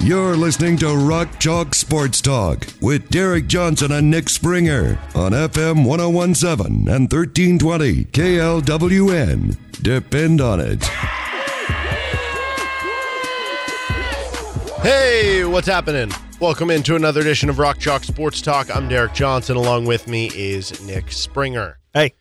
You're listening to Rock Chalk Sports Talk with Derek Johnson and Nick Springer on FM 1017 and 1320 KLWN. Depend on it. Hey, what's happening? Welcome into another edition of Rock Chalk Sports Talk. I'm Derek Johnson. Along with me is Nick Springer. Hey.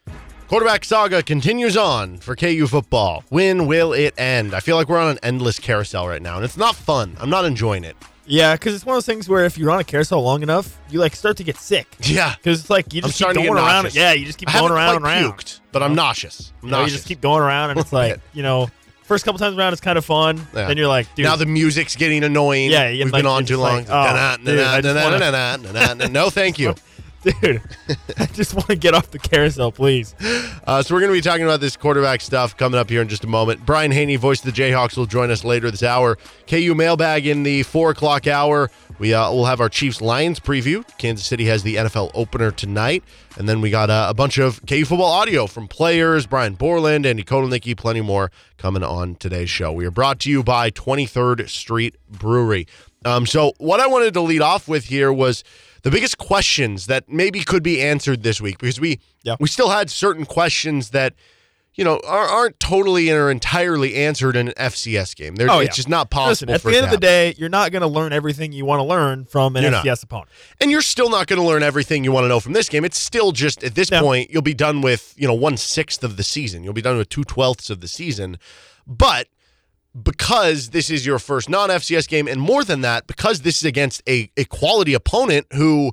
Quarterback saga continues on for KU football. When will it end? I feel like we're on an endless carousel right now, and it's not fun. I'm not enjoying it. Yeah, because it's one of those things where if you're on a carousel long enough, you like start to get sick. Yeah. Because it's like you I'm just keep starting to going around. nauseous. Yeah, you just keep I going around and quite around. puked, but I'm nauseous. I'm You, know, you just keep going around, and it's like you know, first couple times around it's kind of fun. Yeah. Then you're like, dude, now the music's getting annoying. Yeah, we've like, been on too long. like, oh, dude, wanna- No, thank you. dude, I just want to get off the carousel, please. Uh, so we're going to be talking about this quarterback stuff coming up here in just a moment. Brian Hanni, voice of the Jayhawks, will join us later this hour. KU mailbag in the four o'clock hour. We uh, will have our Chiefs Lions preview. Kansas City has the NFL opener tonight, and then we got uh, a bunch of KU football audio from players, Brian Borland, Andy Kotelnicki, plenty more coming on today's show. We are brought to you by 23rd Street Brewery. Um, so what I wanted to lead off with here was the biggest questions that maybe could be answered this week because we Yeah. we still had certain questions that you know are, aren't totally or entirely answered in an FCS game. They're, Oh, it's yeah. just not possible. Listen, at the end of the day, you're not going to learn everything you want to learn from an You're not. FCS opponent. and you're still not going to learn everything you want to know from this game. It's still just at this No. point you'll be done with you know one sixth of the season. You'll be done with two twelfths of the season, but because this is your first non FCS game, and more than that, because this is against a, a quality opponent who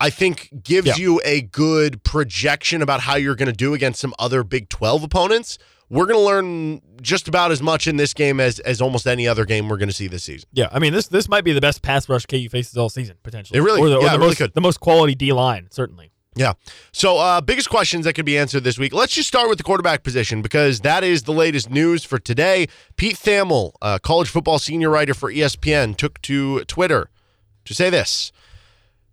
I think gives Yeah. you a good projection about how you're going to do against some other Big 12 opponents. We're going to learn just about as much in this game as, as almost any other game we're going to see this season. Yeah, I mean this this might be the best pass rush KU faces all season potentially. It really- or the, or yeah, the it really could. the most quality D line certainly. Yeah. So, uh, biggest questions that could be answered this week. Let's just start with the quarterback position because that is the latest news for today. Pete Thamel, college football senior writer for ESPN, took to Twitter to say this.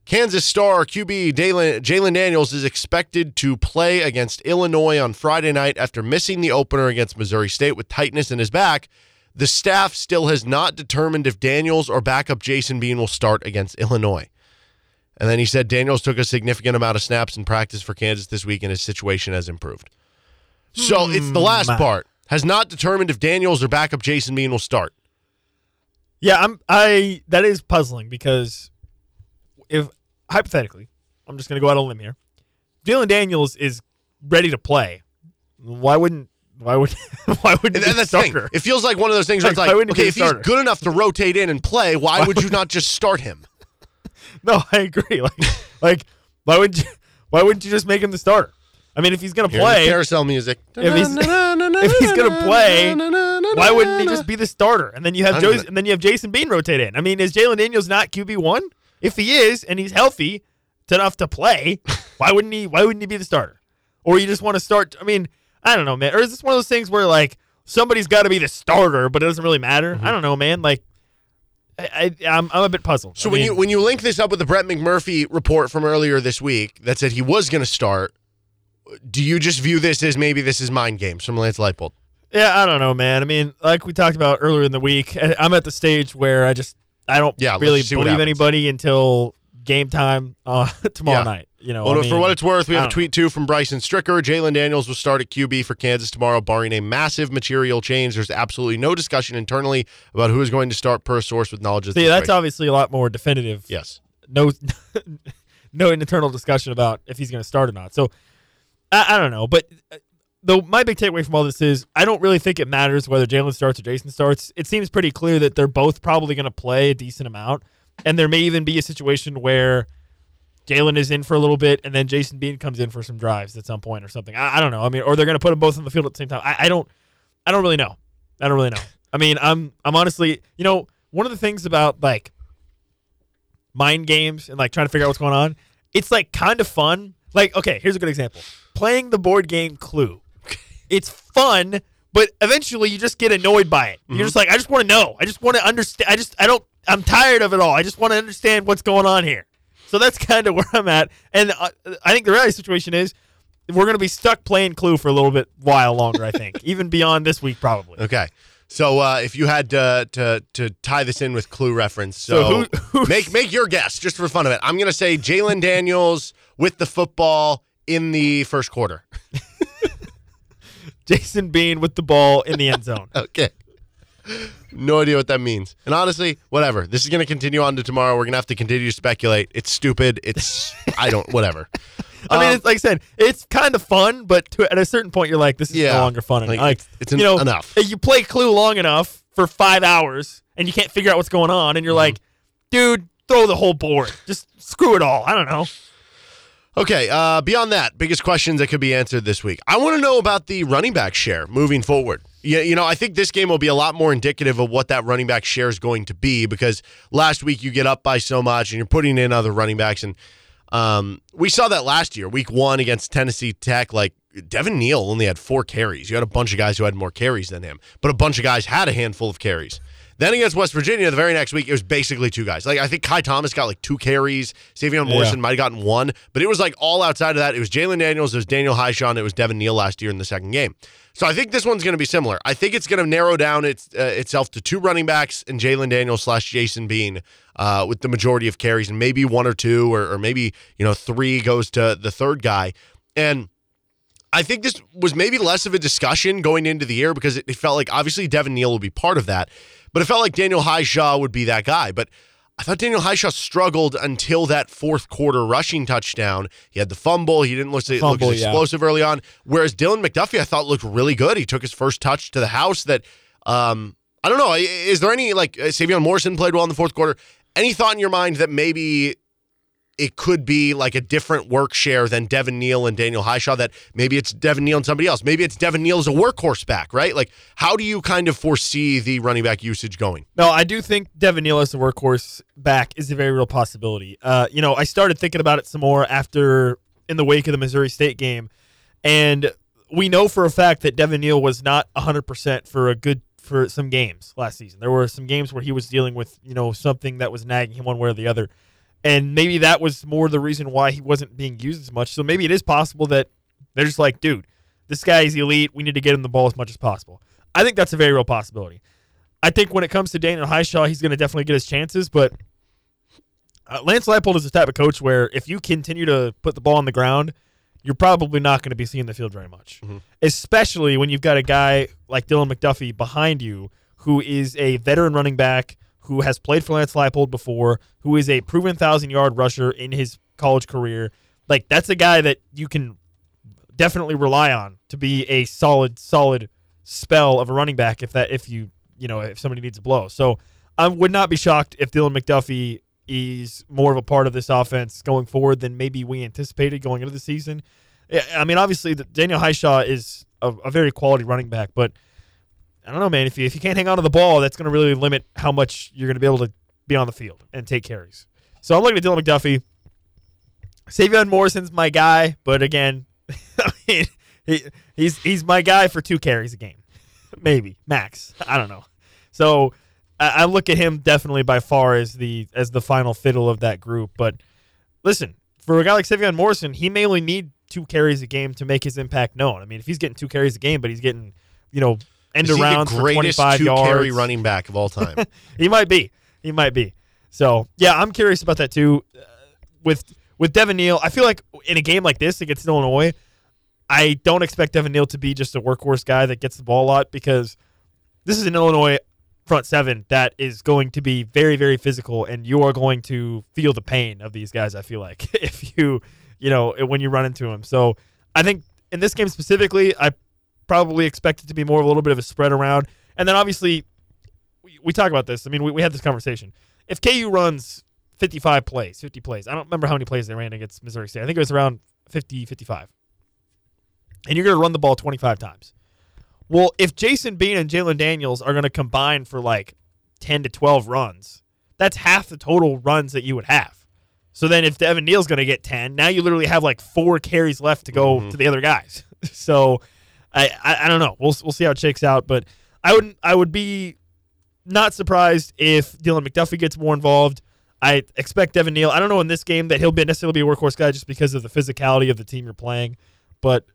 Kansas star QB Jalen Daniels is expected to play against Illinois on Friday night after missing the opener against Missouri State with tightness in his back. The staff still has not determined if Daniels or backup Jason Bean will start against Illinois. And then he said Daniels took a significant amount of snaps in practice for Kansas this week and his situation has improved. So it's the last Hmm. part. Has not determined if Daniels or backup Jason Bean will start. Yeah, I'm I that is puzzling because if hypothetically, I'm just gonna go out on a limb here. Dylan Daniels is ready to play. Why wouldn't why would why wouldn't And that's the the thing. It feels like one of those things where Like, it's like, okay, if the he's good enough to rotate in and play, why would you not just start him? No, I agree. Like like why would you why wouldn't you just make him the starter? I mean if he's gonna the play carousel music. If he's- if he's gonna play, why wouldn't he just be the starter? And then you have I'm Joe, gonna- and then you have Jason Bean rotate in. I mean, is Jalen Daniels not QB one? If he is, and he's healthy enough to play, why wouldn't he? Why wouldn't he be the starter? Or you just want to start? I mean, I don't know, man. Or is this one of those things where like somebody's got to be the starter, but it doesn't really matter? Mm-hmm. I don't know, man. Like, I, I I'm, I'm a bit puzzled. So I when mean, you when you link this up with the Brett McMurphy report from earlier this week that said he was going to start, do you just view this as maybe this is mind games from Lance Leipold? Yeah, I don't know, man. I mean, like we talked about earlier in the week, I'm at the stage where I just I don't Yeah, really believe anybody until game time uh, tomorrow Yeah. night. You know, Well, I for what it's worth, we have a tweet too from Bryson Stricker. Jalen Daniels will start at QB for Kansas tomorrow, barring a massive material change. There's absolutely no discussion internally about who is going to start per source with knowledge of the See, that's obviously a lot more definitive. yes. No, no internal discussion about if he's going to start or not. So I, I don't know, but uh, the my big takeaway from all this is I don't really think it matters whether Jalen starts or Jason starts. It seems pretty clear that they're both probably going to play a decent amount, and there may even be a situation where Jalen is in for a little bit, and then Jason Bean comes in for some drives at some point or something. I, I don't know. I mean, or they're going to put them both on the field at the same time. I, I don't. I don't really know. I don't really know. I mean, I'm I'm honestly, you know, one of the things about like mind games and like trying to figure out what's going on. It's like kind of fun. Like, okay, here's a good example: playing the board game Clue. It's fun, but eventually you just get annoyed by it. You're mm-hmm. just like, I just want to know. I just want to understand. I just, I don't. I'm tired of it all. I just want to understand what's going on here. So that's kind of where I'm at. And uh, I think the reality situation is we're going to be stuck playing Clue for a little bit while longer. I think, even beyond this week, probably. Okay. So uh, if you had to, to to tie this in with clue reference, so, So who- make make your guess just for fun of it. I'm gonna say Jalen Daniels with the football in the first quarter. Jason Bean with the ball in the end zone. Okay. No idea what that means. And honestly, whatever. This is going to continue on to tomorrow. We're going to have to continue to speculate. It's stupid. It's, I don't, whatever. I mean, Um, it's, like I said, it's kind of fun, but to, at a certain point, you're like, this is Yeah. no longer fun. Like, Like, it's- it's you know, enough. You play Clue long enough for five hours, and you can't figure out what's going on, and Mm-hmm. you're like, dude, throw the whole board. Just screw it all. I don't know. Okay, uh, beyond that, biggest questions that could be answered this week. I want to know about the running back share moving forward. Yeah, you know, I think this game will be a lot more indicative of what that running back share is going to be because last week you get up by so much and you're putting in other running backs. And um, we saw that last year, week one against Tennessee Tech. Like Devin Neal only had four carries. You had a bunch of guys who had more carries than him, but a bunch of guys had a handful of carries. Then against West Virginia, the very next week, it was basically two guys. Like I think Ky Thomas got like two carries. Sevion Morrison might have gotten one, but it was like all outside of that. It was Jalen Daniels, it was Daniel Hishaw, it was Devin Neal last year in the second game. So I think this one's going to be similar. I think it's going to narrow down its uh, itself to two running backs and Jalen Daniels slash Jason Bean uh, with the majority of carries, and maybe one or two, or, or maybe you know three goes to the third guy. And I think this was maybe less of a discussion going into the year because it, it felt like obviously Devin Neal will be part of that, but it felt like Daniel Hishaw would be that guy. But I thought Daniel Hishaw struggled until that fourth quarter rushing touchdown. He had the fumble. He didn't look, look Fumble, as yeah. explosive early on. Whereas Dylan McDuffie, I thought looked really good. He took his first touch to the house. That um, I don't know. Is there any like uh, Sevion Morrison played well in the fourth quarter? Any thought in your mind that maybe it could be like a different work share than Devin Neal and Daniel Hishaw. That maybe it's Devin Neal and somebody else. Maybe it's Devin Neal as a workhorse back, right? Like, how do you kind of foresee the running back usage going? No, I do think Devin Neal as the workhorse back is a very real possibility. Uh, you know, I started thinking about it some more after in the wake of the Missouri State game, and we know for a fact that Devin Neal was not 100% for a good for some games last season. There were some games where he was dealing with, you know, something that was nagging him one way or the other. And maybe that was more the reason why he wasn't being used as much. So maybe it is possible that they're just like, dude, this guy is elite. We need to get him the ball as much as possible. I think that's a very real possibility. I think when it comes to Daniel Hishaw, he's going to definitely get his chances, but uh, Lance Leipold is the type of coach where if you continue to put the ball on the ground, you're probably not going to be seeing the field very much. Especially when you've got a guy like Dylan McDuffie behind you who is a veteran running back who has played for Lance Leipold before, who is a proven thousand yard rusher in his college career. Like that's a guy that you can definitely rely on to be a solid, solid spell of a running back if that if you you know if somebody needs a blow. So I would not be shocked if Dylan McDuffie is more of a part of this offense going forward than maybe we anticipated going into the season. I mean, obviously, Daniel Hishaw is a, a very quality running back, but I don't know, man. If you if you can't hang on to the ball, that's going to really limit how much you're going to be able to be on the field and take carries. So I'm looking at Dylan McDuffie. Sevion Morrison's my guy, but again, I mean, he, he's he's my guy for two carries a game, maybe max. I don't know. So I, I look at him definitely by far as the as the final fiddle of that group. But listen, for a guy like Sevion Morrison, he may only need two carries a game to make his impact known. I mean, if he's getting two carries a game, but he's getting you know end around for 25 two yards, carry running back of all time? he might be. He might be. So yeah, I'm curious about that too. Uh, with with Devin Neal, I feel like in a game like this against Illinois, I don't expect Devin Neal to be just a workhorse guy that gets the ball a lot because this is an Illinois front seven that is going to be very very physical, and you are going to feel the pain of these guys. I feel like if you you know when you run into them. So I think in this game specifically, I probably expect it to be more of a little bit of a spread around, and then obviously we, we talk about this. I mean, we, we had this conversation. If KU runs 55 plays, 50 plays, I don't remember how many plays they ran against Missouri State. I think it was around 50, 55. And you're going to run the ball 25 times. Well, if Jason Bean and Jalen Daniels are going to combine for like 10 to 12 runs, that's half the total runs that you would have. So then if Devin Neal's going to get 10, now you literally have like four carries left to go Mm-hmm. to the other guys. so I, I I don't know. We'll we'll see how it shakes out, but I wouldn't I would be not surprised if Dylan McDuffie gets more involved. I expect Devin Neal. I don't know in this game that he'll be necessarily be a workhorse guy just because of the physicality of the team you're playing, but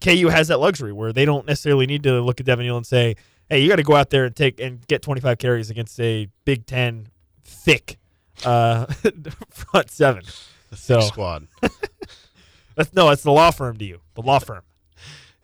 KU has that luxury where they don't necessarily need to look at Devin Neal and say, "Hey, you got to go out there and take and get 25 carries against a Big Ten thick uh, front seven. So Squad. that's no, that's the law firm to you, the law firm.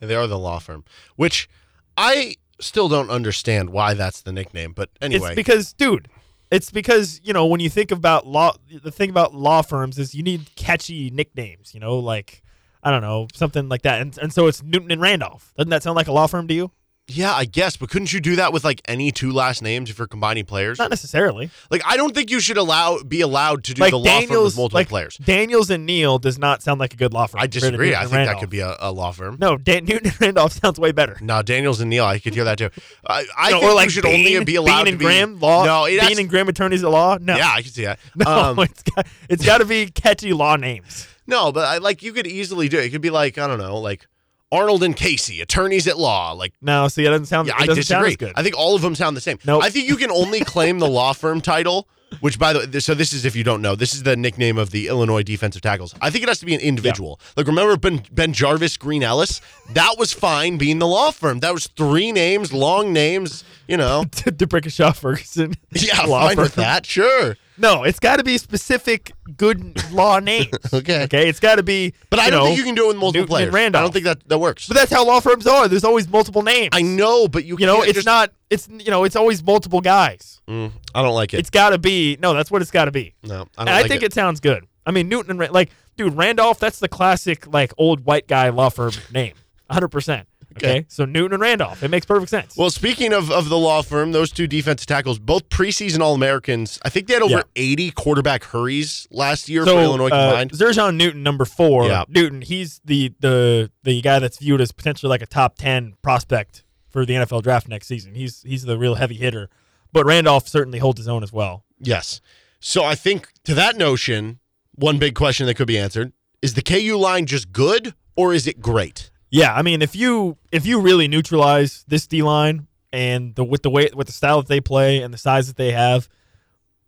They are the law firm, which I still don't understand why that's the nickname. But anyway, It's because, dude, it's because you know when you think about law, the thing about law firms is you need catchy nicknames. You know, like I don't know something like that, and and so it's Newton and Randolph. Doesn't that sound like a law firm to you? Yeah, I guess. But couldn't you do that with like any two last names if you're combining players? Not necessarily. Like I don't think you should allow be allowed to do like the law firm with multiple like players. Daniels and Neal does not sound like a good law firm. I disagree. I think that could be a, a law firm. no. Dan, Newton and Randolph sounds way better. No, Daniels and Neal, I could hear that too. I, I know, think or like you should Bean, only be allowed Bean and to be. Graham law. No, it Bean and Graham attorneys at law. No, yeah, I can see that. no, Um, it's got it's got to be catchy law names. no, but I like you could easily do it. It could be like I don't know, like Arnold and Casey, attorneys at law. Like No, see, it doesn't sound. yeah, I doesn't disagree. good. I think all of them sound the same. Nope. I think you can only claim the law firm title. Which, by the way, so this is if you don't know, this is the nickname of the Illinois defensive tackles. I think it has to be an individual. Like, remember Ben, ben Jarvis, Green Ellis? That was fine being the law firm. That was three names, long names, you know. DeBrickashaw Ferguson. Yeah, law fine with that, sure. No, it's got to be specific good law names. Okay. Okay, it's got to be. But I don't know, think you can do it with multiple Newton players. and Randolph. I don't think that, that works. But that's how law firms are. There's always multiple names. I know, but you You know, can't it's just- not. It's you know, it's always multiple guys. Mm, I don't like it. It's got to be. No, that's what it's got to be. no, I don't And I like think it. sounds good. I mean, Newton and Ra- like, dude, Randolph. That's the classic like old white guy law firm name. 100. percent Okay, Okay. so Newton and Randolph. It makes perfect sense. Well, speaking of, of the law firm, those two defensive tackles, both preseason All Americans. I think they had over Yeah. 80 quarterback hurries last year so for Illinois uh, combined. Jer'Zhan Newton, number four. Yeah. Newton, he's the the the guy that's viewed as potentially like a top ten prospect for the NFL draft next season. He's he's the real heavy hitter. But Randolph certainly holds his own as well. Yes. So I think to that notion, one big question that could be answered is the KU line just good or is it great? Yeah, I mean, if you if you really neutralize this D line and the with the way with the style that they play and the size that they have,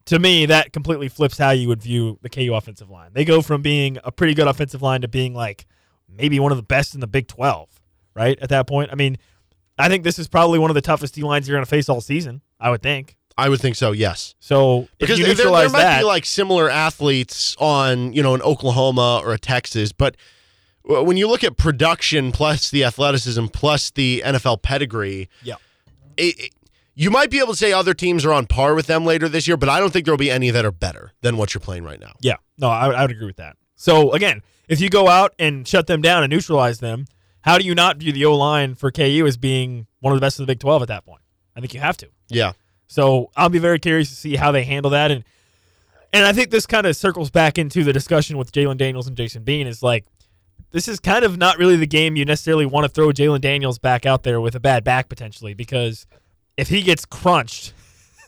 to me that completely flips how you would view the KU offensive line. They go from being a pretty good offensive line to being like maybe one of the best in the Big Twelve. Right at that point, I mean, I think this is probably one of the toughest D lines you're going to face all season. I would think. I would think so, yes. So Because there, there might that, be like similar athletes on, you know, an Oklahoma or a Texas, but when you look at production plus the athleticism plus the NFL pedigree, yeah, it, it- you might be able to say other teams are on par with them later this year, but I don't think there'll be any that are better than what you're playing right now. Yeah, no, I, I would agree with that. So again, if you go out and shut them down and neutralize them, how do you not view the O line for KU as being one of the best of the Big Twelve at that point? I think you have to. Yeah. So I'll be very curious to see how they handle that, and and I think this kind of circles back into the discussion with Jalen Daniels and Jason Bean. Is like this is kind of not really the game you necessarily want to throw Jalen Daniels back out there with a bad back potentially because if he gets crunched,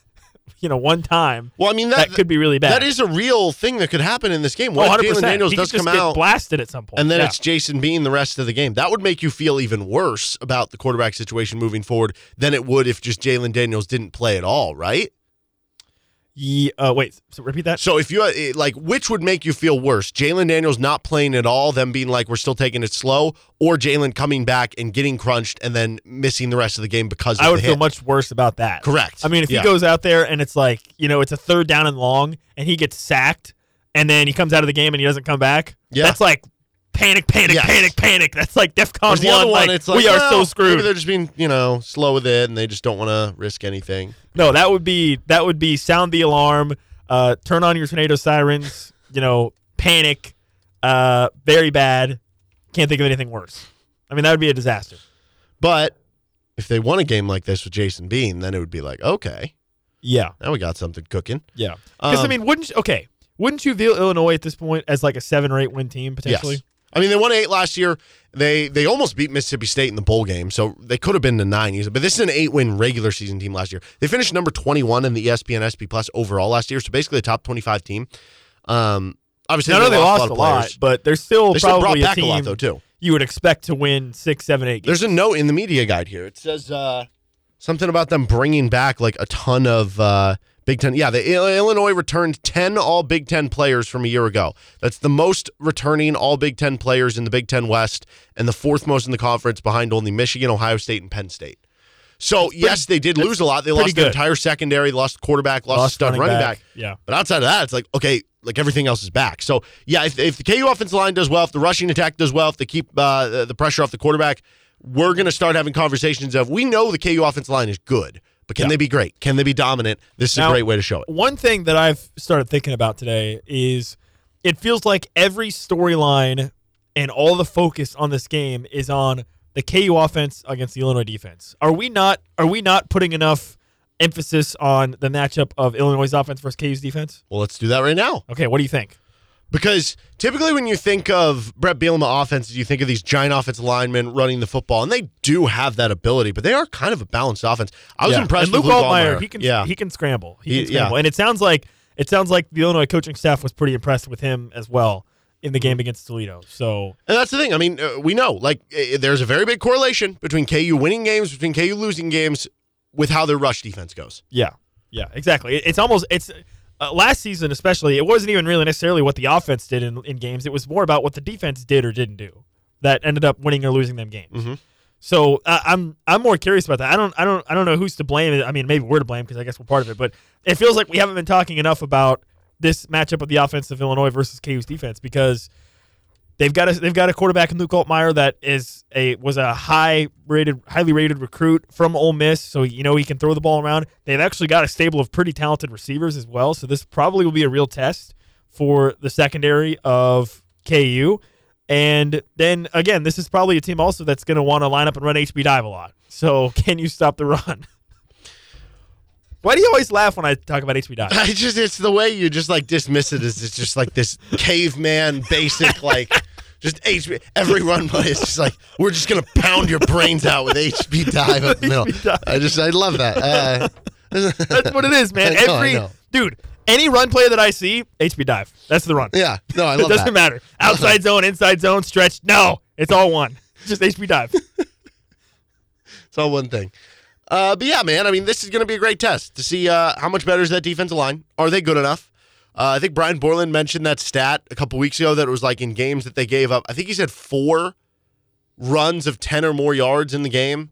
you know, one time. Well, I mean That, that, could be really bad. that is a real thing that could happen in this game. Oh, What if 100%. Jalen Daniels he does just come get out blasted at some and then Yeah. it's Jason Bean the rest of the game? That would make you feel even worse about the quarterback situation moving forward than it would if just Jalen Daniels didn't play at all, right? Ye- uh, wait, so repeat that. So if you eh, like, which would make you feel worse? Jalen Daniels not playing at all, them being like we're still taking it slow, or Jalen coming back and getting crunched and then missing the rest of the game because of I would feel hit? much worse about that. Correct. I mean, if Yeah. he goes out there and it's like, you know, it's a third down and long and he gets sacked and then he comes out of the game and he doesn't come back, Yeah. that's like panic, panic, Yes. panic, panic. That's like DEFCON the 1. other one, like, it's like we are well, so screwed. Maybe they're just being you know slow with it and they just don't want to risk anything. No, that would be that would be sound the alarm, uh, turn on your tornado sirens, you know, panic, uh, very bad. Can't think of anything worse. I mean, that would be a disaster. But if they won a game like this with Jason Bean, then it would be like okay, Yeah. now we got something cooking. Yeah. Because I Um, mean, wouldn't you, okay? Wouldn't you view Illinois at this point as like a seven or eight win team potentially? Yes. I mean, they won eight last year. They they almost beat Mississippi State in the bowl game, so they could have been the nine easily. But this is an eight win regular season team last year. They finished number twenty one in the ESPN SP Plus overall last year, so basically a top twenty five team. Um, obviously, I know they lost of a lot, players. but they're still They brought probably a back a team lot though too. you would expect to win six, seven, eight games. There's a note in the media guide here. It says uh, something about them bringing back like a ton of uh, Big Ten. Yeah, the Illinois returned 10 all Big Ten players from a year ago. That's the most returning all Big Ten players in the Big Ten West and the fourth most in the conference behind only Michigan, Ohio State, and Penn State. So, yes, they did lose a lot. They lost their good. entire secondary, lost quarterback, lost, Lost stud running running back. back. Yeah. But outside of that, it's like, okay, like everything else is back. So, yeah, if, if the KU offensive line does well, if the rushing attack does well, if they keep uh, the- the pressure off the quarterback, we're going to start having conversations of we know the KU offensive line is good, but can Yeah. they be great? Can they be dominant? This is Now- a great way to show it. One thing that I've started thinking about today is it feels like every storyline and all the focus on this game is on the KU offense against the Illinois defense. Are we not are we not putting enough emphasis on the matchup of Illinois' offense versus KU's defense? Well, let's do that right now. Okay, what do you think? Because typically when you think of Brett Bielema offenses, you think of these giant offensive linemen running the football, and they do have that ability, but they are kind of a balanced offense. I was Yeah. impressed And Luke with Luke Altmaier, he can yeah. he can scramble. He, He- can scramble. yeah. And it sounds like it sounds like the Illinois coaching staff was pretty impressed with him as well in the game against Toledo. So And that's the thing. I mean, uh, we know like uh, there's a very big correlation between KU winning games, between KU losing games, with how their rush defense goes. Yeah, yeah, exactly. It- It's almost it's uh, last season especially. It wasn't even really necessarily what the offense did in, in games. It was more about what the defense did or didn't do that ended up winning or losing them games. Mhm. So uh, I'm I'm more curious about that. I don't I don't I don't know who's to blame. I mean, maybe we're to blame because I guess we're part of it. But it feels like we haven't been talking enough about this matchup of the offense of Illinois versus KU's defense because they've got a they've got a quarterback in Luke Altmaier that is a was a high rated highly rated recruit from Ole Miss, so you know he can throw the ball around. They've actually got a stable of pretty talented receivers as well, so this probably will be a real test for the secondary of KU. And then again, this is probably a team also that's going to want to line up and run HB dive a lot. So can you stop the run? Why do you always laugh when I talk about HB dive? I just it's the way you just like dismiss it as it's just like this caveman basic like just HB every run play is just like we're just gonna pound your brains out with HB dive up the middle. dive. I just I love that. Uh, That's what it is, man. I know, I Every know. dude, any run play that I see, HB dive. That's the run. yeah, no, I love it doesn't that. matter. Outside zone, inside zone, stretch. No, it's all one. Just HB dive. It's all one thing. Uh, but yeah, man, I mean, this is going to be a great test to see uh, how much better is that defensive line. Are they good enough? Uh, I think Brian Borland mentioned that stat a couple weeks ago that it was like in games that they gave up. I think he said four runs of 10 or more yards in the game.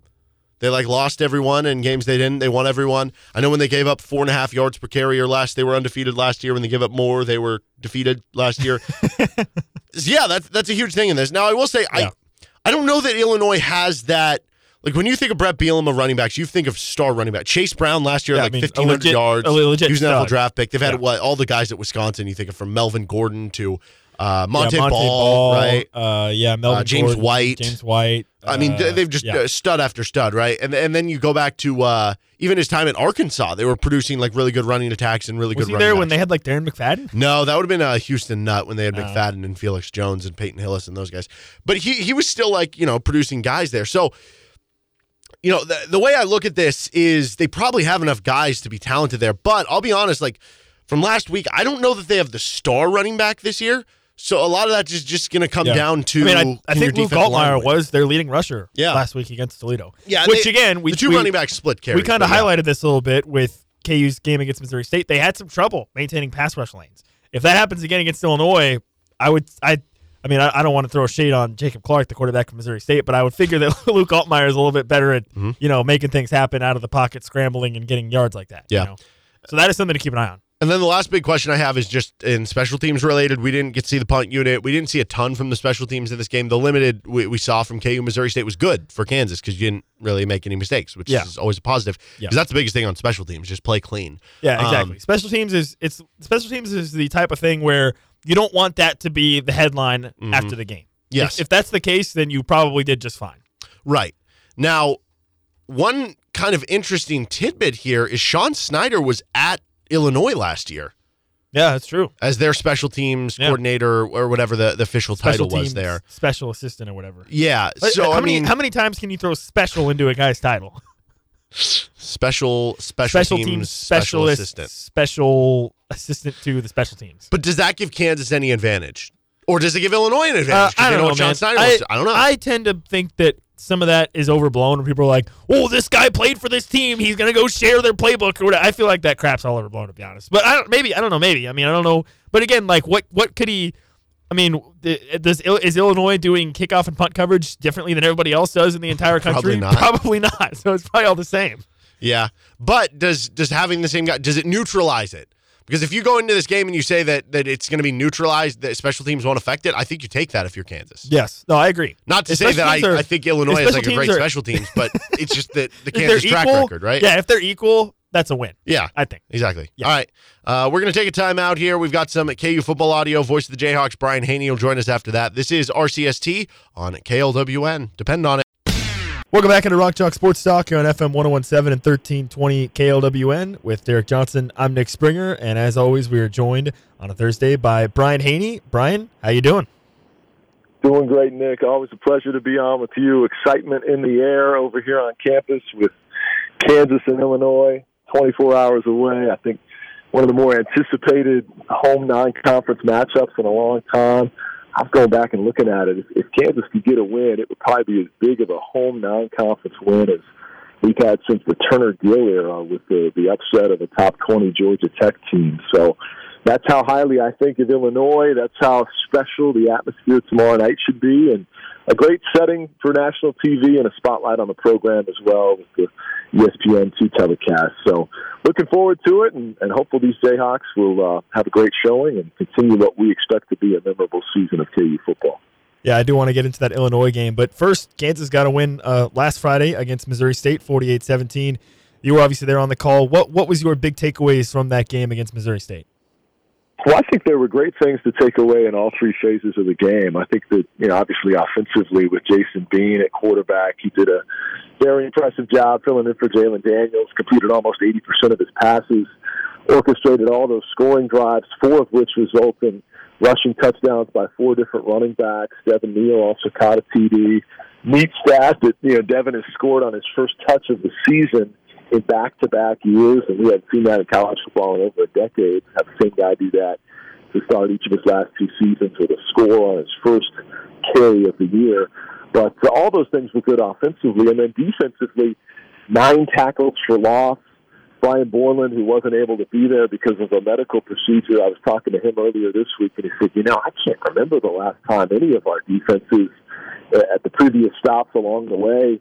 They like lost everyone in games they didn't. They won everyone. I know when they gave up four and a half yards per carry or less, they were undefeated last year. When they gave up more, they were defeated last year. yeah, that's that's a huge thing in this. Now I will say Yeah. I I don't know that Illinois has that. Like when you think of Brett Bielema running backs, you think of star running back. Chase Brown last year Yeah, had I like mean, a fifteen hundred legit- yards. a legit he was an NFL draft pick. They've had Yeah. what all the guys at Wisconsin. You think of from Melvin Gordon to uh, Monte, yeah, Monte Ball, right? Uh, yeah, Melvin Uh, James Gordon, White. James White. I mean, uh, they've just yeah. uh, stud after stud, right? And and then you go back to uh, even his time at Arkansas, they were producing like really good running attacks and really was good. he running there when they had like Darren McFadden? No, that would have been a Houston Nutt when they had Oh. McFadden and Felix Jones and Peyton Hillis and those guys. But he he was still like you know producing guys there. So you know the the way I look at this is they probably have enough guys to be talented there. But I'll be honest, like from last week, I don't know that they have the star running back this year. So a lot of that is just going to come Yeah. down to. I mean, I, I think Luke Altmaier was their leading rusher Yeah. last week against Toledo. Yeah, which they- again, we the two we, running backs split carry. we kind of but yeah. highlighted this a little bit with KU's game against Missouri State. They had some trouble maintaining pass rush lanes. If that happens again against Illinois, I would I. I mean, I, I don't want to throw shade on Jacob Clark, the quarterback from Missouri State, but I would figure that Luke Altmaier is a little bit better at, Mm-hmm. you know, making things happen out of the pocket, scrambling and getting yards like that. you Yeah. know? So that is something to keep an eye on. And then the last big question I have is just in special teams related. We didn't get to see the punt unit. We didn't see a ton from the special teams in this game. The limited we, we saw from KU Missouri State was good for Kansas because you didn't really make any mistakes, which Yeah. is always a positive. Yeah. Because that's the biggest thing on special teams, just play clean. Yeah, Um, exactly. special teams is it's special teams is the type of thing where you don't want that to be the headline after the game. Mm-hmm. Yes. If, if that's the case, then you probably did just fine. Right. Now, one kind of interesting tidbit here is Sean Snyder was at Illinois last year. Yeah, that's true. as their special teams Yeah. coordinator or whatever the, the official Special title was there. special assistant or whatever. Yeah. But So how I many mean, how many times can you throw special into a guy's title? special special, special teams, special specialist, assistant. special assistant to the special teams. But does that give Kansas any advantage, or does it give Illinois an advantage? Uh, I don't know know, John. I, I don't know. I tend to think that some of that is overblown people are like, "Oh, this guy played for this team. He's gonna go share their playbook." Or whatever. I feel like that crap's all overblown, to be honest. But I don't. Maybe I don't know. Maybe I mean I don't know. But again, like what what could he? I mean, does is Illinois doing kickoff and punt coverage differently than everybody else does in the entire country? Probably not. Probably not. So it's probably all the same. Yeah, but does does having the same guy does it neutralize it? Because if you go into this game and you say that that it's going to be neutralized, that special teams won't affect it, I think you take that if you're Kansas. Yes. No, I agree. Not to say that I, are- I think Illinois has like a great are- special teams, but it's just that the Kansas track equal- record, right? Yeah, if they're equal, that's a win. Yeah. I think. Exactly. Yeah. All right. Uh, we're going to take a time out here. We've got some KU football audio. Voice of the Jayhawks, Brian Hanni will join us after that. This is RCST on KLWN. Depend on it. Welcome back into Rock Chalk Sports Talk here on FM 1017 and 1320 KLWN with Derek Johnson. I'm Nick Springer, and as always, we are joined on a Thursday by Brian Hanni. Brian, how you doing? Doing great, Nick. Always a pleasure to be on with you. Excitement in the air over here on campus with Kansas and Illinois, 24 hours away. I think one of the more anticipated home non-conference matchups in a long time. I was going back and looking at it. If, if Kansas could get a win, it would probably be as big of a home non-conference win as we've had since the Turner Gill era with the, the upset of a top 20 Georgia Tech team. So that's how highly I think of Illinois. That's how special the atmosphere tomorrow night should be, and a great setting for national TV and a spotlight on the program as well with the ESPN two telecast. So, looking forward to it, and, and hopefully these Jayhawks will uh, have a great showing and continue what we expect to be a memorable season of KU football. Yeah, I do want to get into that Illinois game, but first, Kansas got a win uh, last Friday against Missouri State, 48-17. You were obviously there on the call. What what was your big takeaways from that game against Missouri State? Well, I think there were great things to take away in all three phases of the game. I think that, you know, obviously offensively with Jason Bean at quarterback, he did a very impressive job filling in for Jalen Daniels, completed almost 80% of his passes, orchestrated all those scoring drives, four of which result in rushing touchdowns by four different running backs. Devin Neal also caught a TD. Neat stat that, you know, Devin has scored on his first touch of the season in back-to-back years, and we haven't seen that in college football in over a decade. Have the same guy do that to start each of his last two seasons with a score on his first carry of the year. But uh, all those things were good offensively, and then defensively, nine tackles for loss. Brian Borland, who wasn't able to be there because of a medical procedure, I was talking to him earlier this week, and he said, "You know, I can't remember the last time any of our defenses uh, at the previous stops along the way."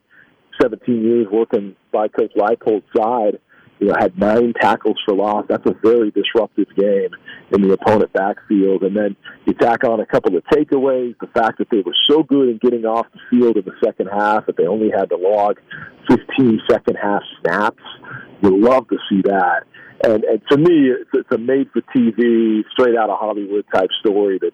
17 years working by Coach Leipold's side, you know, had nine tackles for loss. That's a very disruptive game in the opponent backfield. And then you tack on a couple of takeaways, the fact that they were so good in getting off the field in the second half that they only had to log 15 second half snaps. You love to see that. And, and to me, it's, it's a made-for-TV, straight out of Hollywood type story that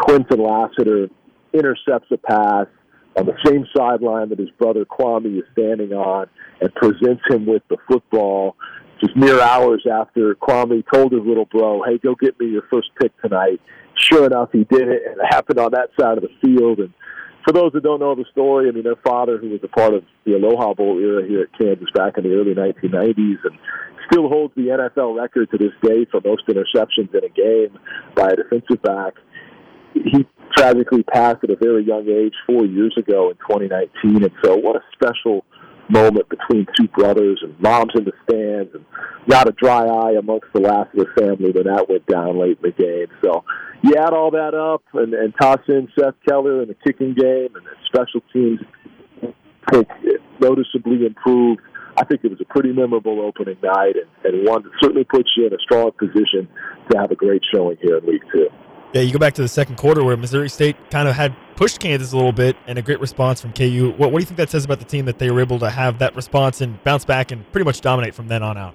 Kwinton Lassiter intercepts a pass on the same sideline that his brother Kwame is standing on and presents him with the football just mere hours after Kwame told his little bro, hey, go get me your first pick tonight. Sure enough, he did it, and it happened on that side of the field. And for those that don't know the story, I mean, their father, who was a part of the Aloha Bowl era here at Kansas back in the early 1990s and still holds the NFL record to this day for most interceptions in a game by a defensive back, he tragically passed at a very young age four years ago in 2019. And so, what a special moment between two brothers and moms in the stands and not a dry eye amongst the last of the family when that went down late in the game. So, you add all that up and, and toss in Seth Keller in the kicking game and the special teams think noticeably improved. I think it was a pretty memorable opening night and, and one that certainly puts you in a strong position to have a great showing here in week two. Yeah, you go back to the second quarter where Missouri State kind of had pushed Kansas a little bit and a great response from KU. What, what do you think that says about the team that they were able to have that response and bounce back and pretty much dominate from then on out?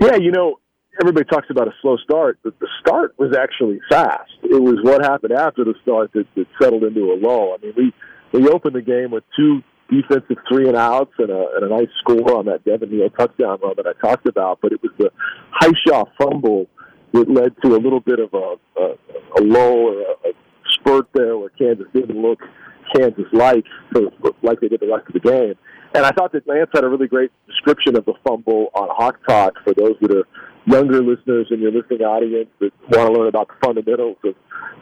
Yeah, you know, everybody talks about a slow start, but the start was actually fast. It was what happened after the start that, that settled into a lull. I mean, we we opened the game with two defensive three and outs and a, and a nice score on that Devin Neal touchdown run that I talked about, but it was the Hishaw fumble it led to a little bit of a, a, a lull or a, a spurt there where Kansas didn't look Kansas like like they did the rest of the game. And I thought that Lance had a really great description of the fumble on Hawk Talk for those that are younger listeners in your listening audience that want to learn about the fundamentals of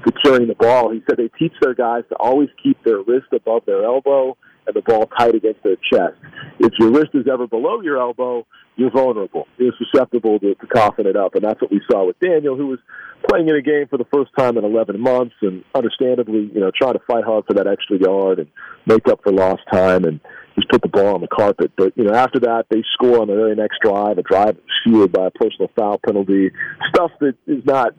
securing the ball. He said they teach their guys to always keep their wrist above their elbow and the ball tight against their chest. If your wrist is ever below your elbow, you're vulnerable. You're susceptible to, to coughing it up. And that's what we saw with Daniel, who was playing in a game for the first time in 11 months and understandably, you know, trying to fight hard for that extra yard and make up for lost time and just put the ball on the carpet. But, you know, after that, they score on the very next drive, a drive fueled by a personal foul penalty, stuff that is not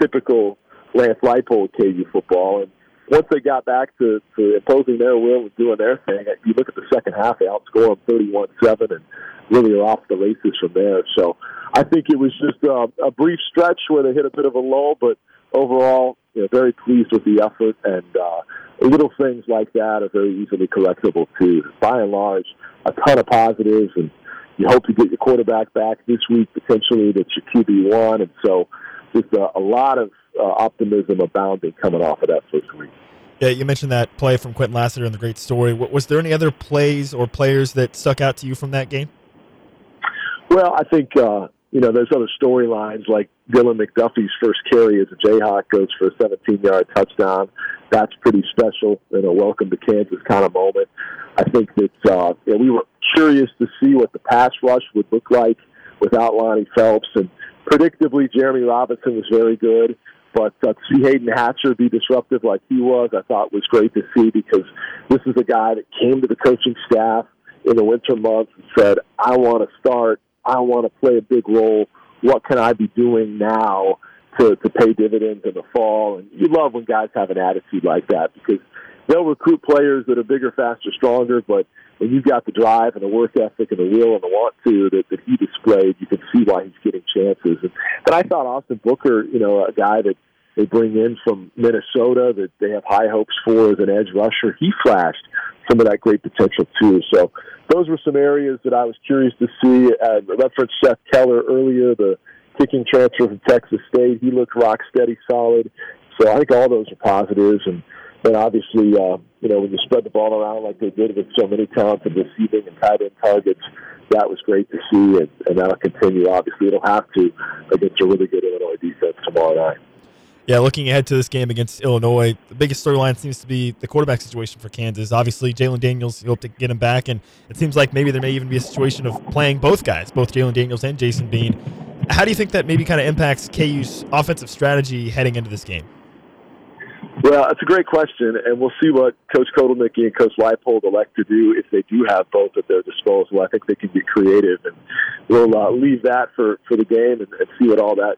typical Lance Leipold KU football. And once they got back to, to imposing their will and doing their thing, you look at the second half, they outscore them 31-7 and really are off the races from there. So I think it was just a, a brief stretch where they hit a bit of a lull, but overall, you know, very pleased with the effort and uh, little things like that are very easily correctable too. By and large, a ton of positives, and you hope to get your quarterback back this week potentially. That's your QB one, and so just a, a lot of uh, optimism abounding coming off of that first week. Yeah, you mentioned that play from Kwinton Lassiter and the great story. Was there any other plays or players that stuck out to you from that game? Well, I think uh, you know there's other storylines like Dylan McDuffie's first carry as a Jayhawk goes for a 17-yard touchdown. That's pretty special and a welcome to Kansas kind of moment. I think that uh, you know, we were curious to see what the pass rush would look like without Lonnie Phelps, and predictably Jereme Robinson was very good. But uh, to see Hayden Hatcher be disruptive like he was, I thought was great to see because this is a guy that came to the coaching staff in the winter months and said, I want to start, I want to play a big role. What can I be doing now to, to pay dividends in the fall? And you love when guys have an attitude like that because they'll recruit players that are bigger, faster, stronger, but when you've got the drive and the work ethic and the will and the want to that, that he displayed, you can see why he's getting chances. And, and I thought Austin Booker, you know, a guy that they bring in from Minnesota that they have high hopes for as an edge rusher, he flashed some of that great potential too. So those were some areas that I was curious to see. Uh, I referenced Seth Keller earlier, the kicking transfer from Texas State. He looked rock steady, solid. So I think all those are positives and and obviously, uh, you know, when you spread the ball around like they did with so many talented receiving and tight end targets, that was great to see, and, and that'll continue. Obviously, it'll have to against a really good Illinois defense tomorrow night. Yeah, looking ahead to this game against Illinois, the biggest storyline seems to be the quarterback situation for Kansas. Obviously, Jalen Daniels, you hope to get him back, and it seems like maybe there may even be a situation of playing both guys, both Jalen Daniels and Jason Bean. How do you think that maybe kind of impacts KU's offensive strategy heading into this game? Well, it's a great question, and we'll see what Coach Kotelnicki and Coach Leipold elect to do if they do have both at their disposal. I think they can get creative, and we'll uh, leave that for, for the game and, and see what all that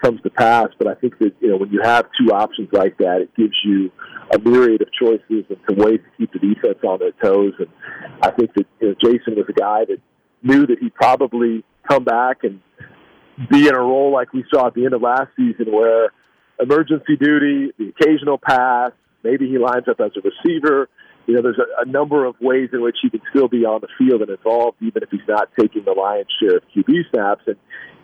comes to pass. But I think that you know when you have two options like that, it gives you a myriad of choices and some ways to keep the defense on their toes. And I think that you know, Jason was a guy that knew that he'd probably come back and be in a role like we saw at the end of last season, where emergency duty, the occasional pass. Maybe he lines up as a receiver. You know, there's a, a number of ways in which he can still be on the field and involved, even if he's not taking the lion's share of QB snaps. And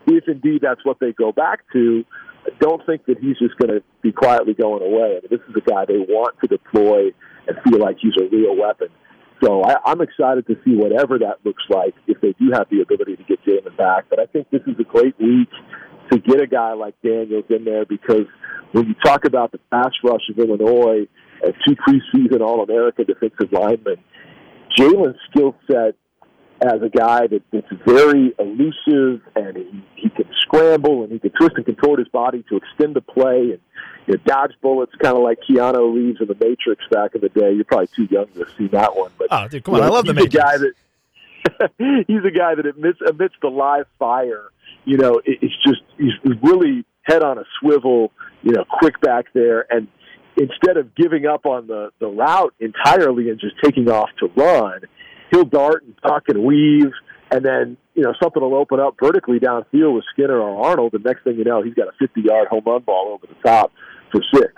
if indeed that's what they go back to, I don't think that he's just going to be quietly going away. I mean, this is a guy they want to deploy and feel like he's a real weapon. So I, I'm excited to see whatever that looks like if they do have the ability to get Jalen back. But I think this is a great week to get a guy like Daniels in there because when you talk about the pass rush of Illinois and two preseason All American defensive linemen, Jalen's skill set as a guy that, that's very elusive and he, he can scramble and he can twist and contort his body to extend the play and you know, dodge bullets kind of like Keanu Reeves in the Matrix back in the day. You're probably too young to have seen that one, but oh, dude, come on, know, I love the Matrix. Guy that, he's a guy that amidst, amidst the live fire, you know, it, it's just he's really head on a swivel, you know, quick back there, and instead of giving up on the the route entirely and just taking off to run, he'll dart and duck and weave, and then you know something will open up vertically downfield with Skinner or Arnold, and next thing you know, he's got a 50 yard home run ball over the top for six,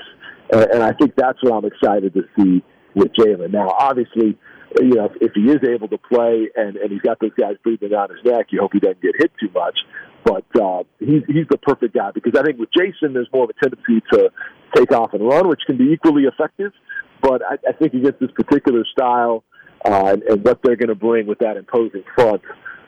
and, and I think that's what I'm excited to see with Jalen. Now, obviously you know, if he is able to play and, and he's got those guys breathing down his neck, you hope he doesn't get hit too much. But uh, he's he's the perfect guy because I think with Jason, there's more of a tendency to take off and run, which can be equally effective. But I, I think against this particular style uh, and, and what they're going to bring with that imposing front,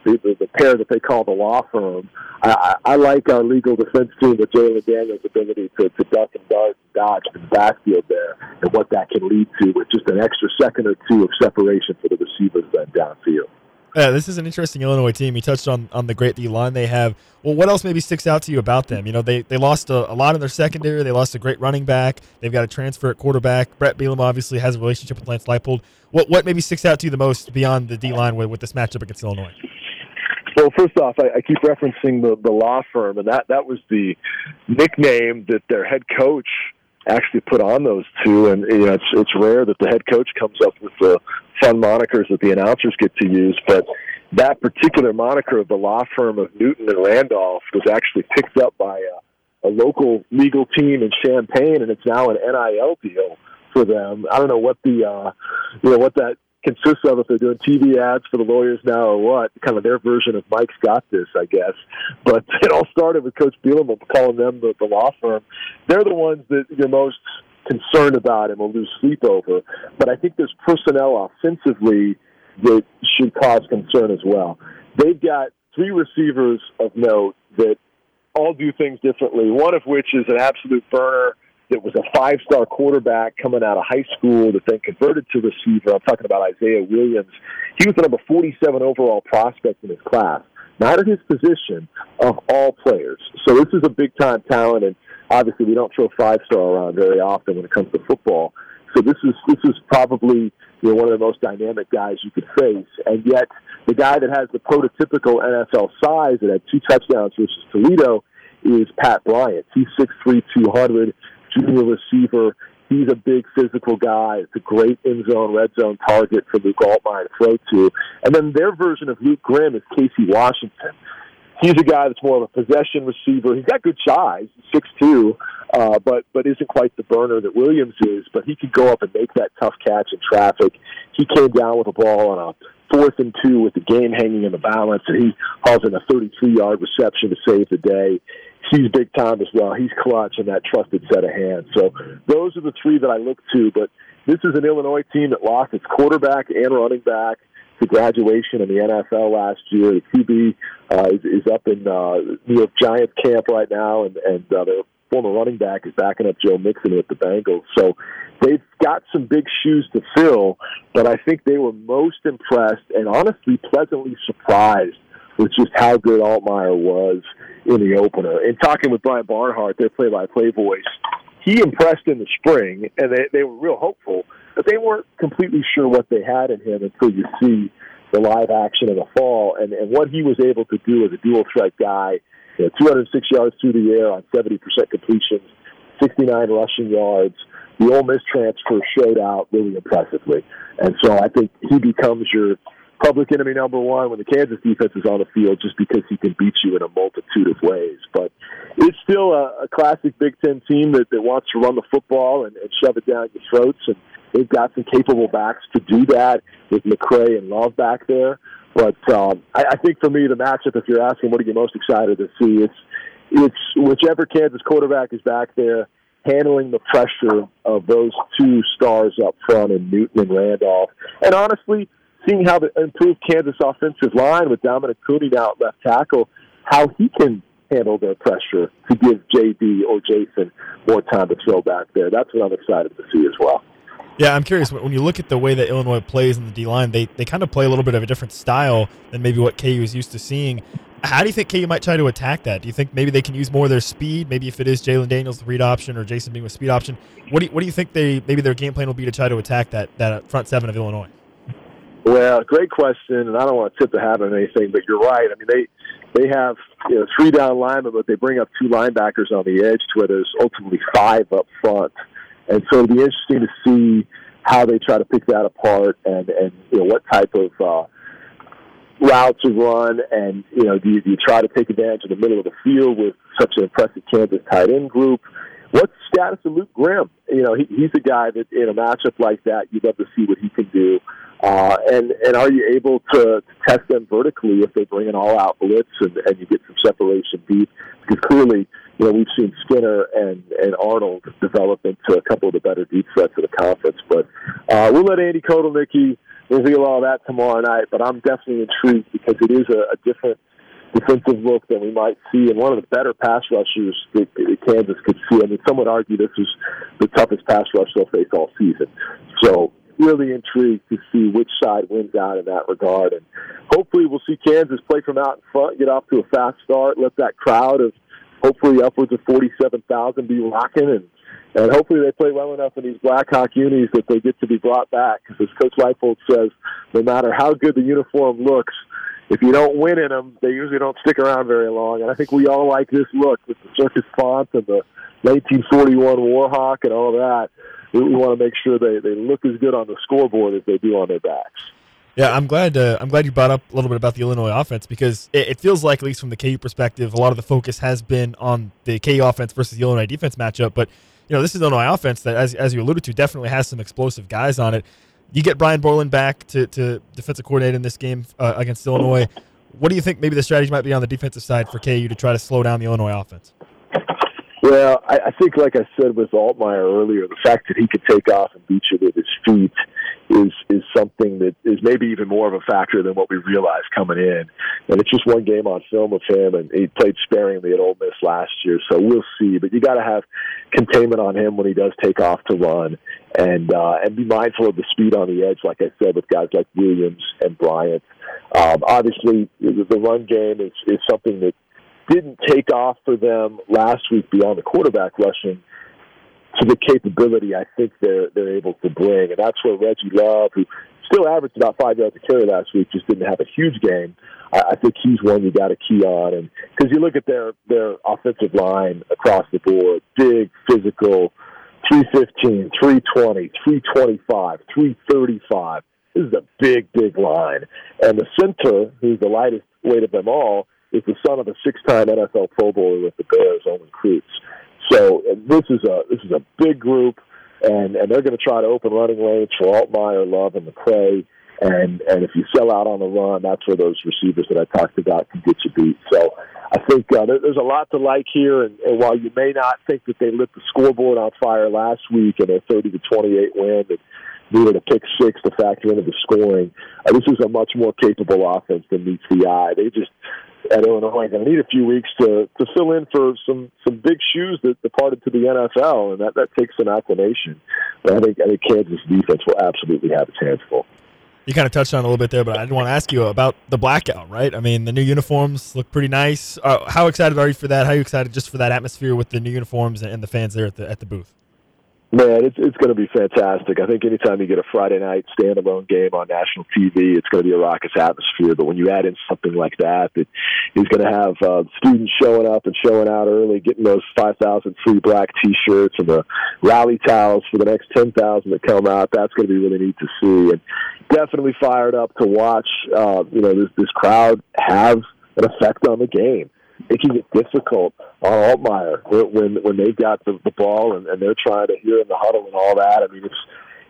the, the, the pair that they call the law firm, I, I, I like our legal defense team with Jalen Daniels' ability to, to duck and dart and dodge in the backfield there, and what that can lead to with just an extra second or two of separation for the receivers then downfield. Yeah, this is an interesting Illinois team. You touched on, on the great D line they have. Well, what else maybe sticks out to you about them? You know, they, they lost a, a, lot in their secondary. They lost a great running back. They've got a transfer at quarterback. Brett Bielema obviously has a relationship with Lance Leipold. What what maybe sticks out to you the most beyond the D line with, with this matchup against Illinois? Well, first off, I, I keep referencing the, the law firm, and that, that was the nickname that their head coach actually put on those two. And you know, it's it's rare that the head coach comes up with the fun monikers that the announcers get to use, but that particular moniker of the law firm of Newton and Randolph was actually picked up by a, a local legal team in Champaign, and it's now an NIL deal for them. I don't know what the uh, you know what that consists of if they're doing TV ads for the lawyers now or what. Kind of their version of Mike's got this, I guess. But it all started with Coach Bielema calling them the, the law firm. They're the ones that you're most concerned about and will lose sleep over. But I think there's personnel offensively that should cause concern as well. They've got three receivers of note that all do things differently. One of which is an absolute burner that was a five star quarterback coming out of high school that then converted to receiver. I'm talking about Isaiah Williams. He was the number 47 overall prospect in his class, not at his position of all players. So this is a big time talent, and obviously we don't throw five star around very often when it comes to football. So this is this is probably you know one of the most dynamic guys you could face, and yet the guy that has the prototypical NFL size that had two touchdowns versus Toledo is Pat Bryant. He's six three, two hundred, junior receiver. He's a big physical guy. It's a great end zone, red zone target for Luke Altmyer to throw to. And then their version of Luke Grimm is Casey Washington he's a guy that's more of a possession receiver. He's got good size, six two, uh, but but isn't quite the burner that Williams is. But he could go up and make that tough catch in traffic. He came down with a ball on a fourth and two with the game hanging in the balance, and he hauls in a 33 yard reception to save the day. He's big time as well. He's clutch in that trusted set of hands. So those are the three that I look to. But this is an Illinois team that lost its quarterback and running back to graduation in the NFL last year. The QB uh, is, is up in uh, New York Giants camp right now, and, and uh, their former running back is backing up Joe Mixon with the Bengals. So they've got some big shoes to fill, but I think they were most impressed and honestly pleasantly surprised with just how good Altmyer was in the opener. And talking with Brian Barnhart, their play-by-play voice, he impressed in the spring, and they, they were real hopeful but they weren't completely sure what they had in him until you see the live action in the fall and, and what he was able to do as a dual threat guy. You know, 206 yards through the air on 70% completions, 69 rushing yards. The Ole Miss transfer showed out really impressively. And so I think he becomes your public enemy number one when the Kansas defense is on the field just because he can beat you in a multitude of ways. But it's still a, a classic Big Ten team that, that wants to run the football and, and shove it down your throats. And They've got some capable backs to do that with McCray and Love back there. But um, I, I think for me, the matchup, if you're asking what are you most excited to see, it's it's whichever Kansas quarterback is back there handling the pressure of those two stars up front in Newton and Randolph. And honestly, seeing how the improved Kansas offensive line with Dominick Puni now at left tackle, how he can handle their pressure to give JB or Jason more time to throw back there. That's what I'm excited to see as well. Yeah, I'm curious. When you look at the way that Illinois plays in the D line, they, they kind of play a little bit of a different style than maybe what KU is used to seeing. How do you think KU might try to attack that? Do you think maybe they can use more of their speed? Maybe if it is Jalon Daniels the read option or Jason being with speed option, what do you, what do you think they maybe their game plan will be to try to attack that that front seven of Illinois? Well, great question, and I don't want to tip the hat on anything, but you're right. I mean, they they have you know three down linemen, but they bring up two linebackers on the edge to where there's ultimately five up front. And so it'll be interesting to see how they try to pick that apart and, and you know, what type of uh, routes to run. And, you know, do you, do you try to take advantage of the middle of the field with such an impressive Kansas tight end group? What's the status of Luke Grimm? You know, he, he's a guy that in a matchup like that, you'd love to see what he can do. Uh, and and are you able to test them vertically if they bring an all-out blitz and, and you get some separation deep? Because clearly, you know, we've seen Skinner and and Arnold develop into a couple of the better deep threats of the conference. But uh, we'll let Andy Kotelnicki reveal all that tomorrow night. But I'm definitely intrigued because it is a, a different defensive look than we might see, and one of the better pass rushers that, that Kansas could see. I mean, some would argue this is the toughest pass rush they'll face all season. So really intrigued to see which side wins out in that regard. And hopefully we'll see Kansas play from out in front, get off to a fast start, let that crowd of hopefully upwards of 47,000 be rocking and and hopefully they play well enough in these Blackhawk unis that they get to be brought back. Because as Coach Leipold says, no matter how good the uniform looks, if you don't win in them, they usually don't stick around very long. And I think we all like this look with the circus font and the 1941 Warhawk and all that we, we want to make sure they, they look as good on the scoreboard as they do on their backs. Yeah, I'm glad. Uh, I'm glad you brought up a little bit about the Illinois offense because it, it, feels like, at least from the KU perspective, a lot of the focus has been on the KU offense versus the Illinois defense matchup. But you know, this is Illinois offense that, as, as you alluded to, definitely has some explosive guys on it. You get Brian Borland back to, to defensive coordinator in this game uh, against Illinois. What do you think maybe the strategy might be on the defensive side for KU to try to slow down the Illinois offense? Well, I, I think, like I said with Altmyer earlier, the fact that he could take off and beat you with his feet is is something that is maybe even more of a factor than what we realized coming in. And it's just one game on film of him, and he played sparingly at Ole Miss last year, so we'll see. But you got to have containment on him when he does take off to run, and uh, and be mindful of the speed on the edge, like I said, with guys like Williams and Bryant. Um, obviously, the run game is is something that didn't take off for them last week beyond the quarterback rushing to the capability I think they're they're able to bring, and that's where Reggie Love, who still averaged about five yards a carry last week, just didn't have a huge game. I, I think he's one you got to key on, and because you look at their their offensive line across the board, big, physical, 315, 320, 325, 335. This is a big, big line, and the center, who's the lightest weight of them all is the son of a six-time NFL Pro Bowler with the Bears, Olin Kreutz. So this is a this is a big group, and and they're going to try to open running lanes for Altmyer, Love, and McCray. And and if you sell out on the run, that's where those receivers that I talked about can get you beat. So I think uh, there, there's a lot to like here. And, and while you may not think that they lit the scoreboard on fire last week in a 30 to 28 win, and needed a pick six to factor into the scoring. Uh, this is a much more capable offense than meets the eye. They just at Illinois going to need a few weeks to to fill in for some some big shoes that departed to the NFL, and that that takes some acclimation. But I think I think Kansas defense will absolutely have its hands full. You kind of touched on a little bit there, but I did want to ask you about the blackout. Right? I mean, the new uniforms look pretty nice. Uh, how excited are you for that? How are you excited just for that atmosphere with the new uniforms and the fans there at the at the booth? Man, it's it's going to be fantastic. I think anytime you get a Friday night standalone game on national TV, it's going to be a raucous atmosphere. But when you add in something like that, that is going to have uh, students showing up and showing out early, getting those five thousand free black T-shirts and the rally towels for the next ten thousand that come out, that's going to be really neat to see. And definitely fired up to watch. Uh, you know, this this crowd have an effect on the game it difficult on Altmyer when when they've got the, the ball and, and they're trying to hear in the huddle and all that. I mean, it's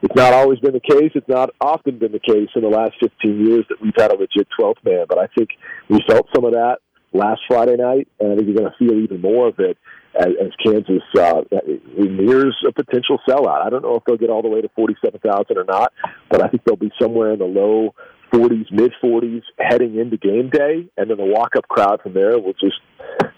it's not always been the case. It's not often been the case in the last 15 years that we've had a legit 12th man. But I think we felt some of that last Friday night, and I think you're going to feel even more of it as, as Kansas uh, nears a potential sellout. I don't know if they'll get all the way to 47,000 or not, but I think they'll be somewhere in the low 40s, mid 40s heading into game day, and then the walk up crowd from there will just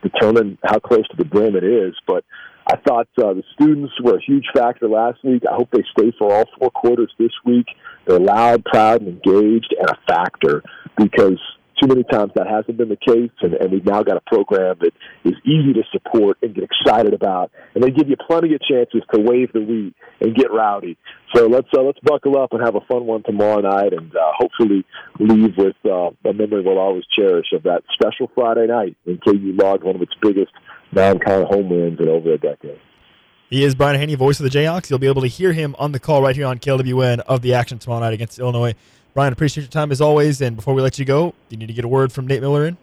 determine how close to the brim it is. But I thought uh, the students were a huge factor last week. I hope they stay for all four quarters this week. They're loud, proud, and engaged, and a factor because too many times that hasn't been the case, and, and we've now got a program that is easy to support and get excited about, and they give you plenty of chances to wave the wheat and get rowdy. So let's uh, let's buckle up and have a fun one tomorrow night, and uh, hopefully leave with uh, a memory we'll always cherish of that special Friday night when KU logged one of its biggest non-con home wins in over a decade. He is Brian Hanni, voice of the Jayhawks. You'll be able to hear him on the call right here on KLWN of the action tomorrow night against Illinois. Brian, appreciate your time as always. And before we let you go, do you need to get a word from Nate Miller in?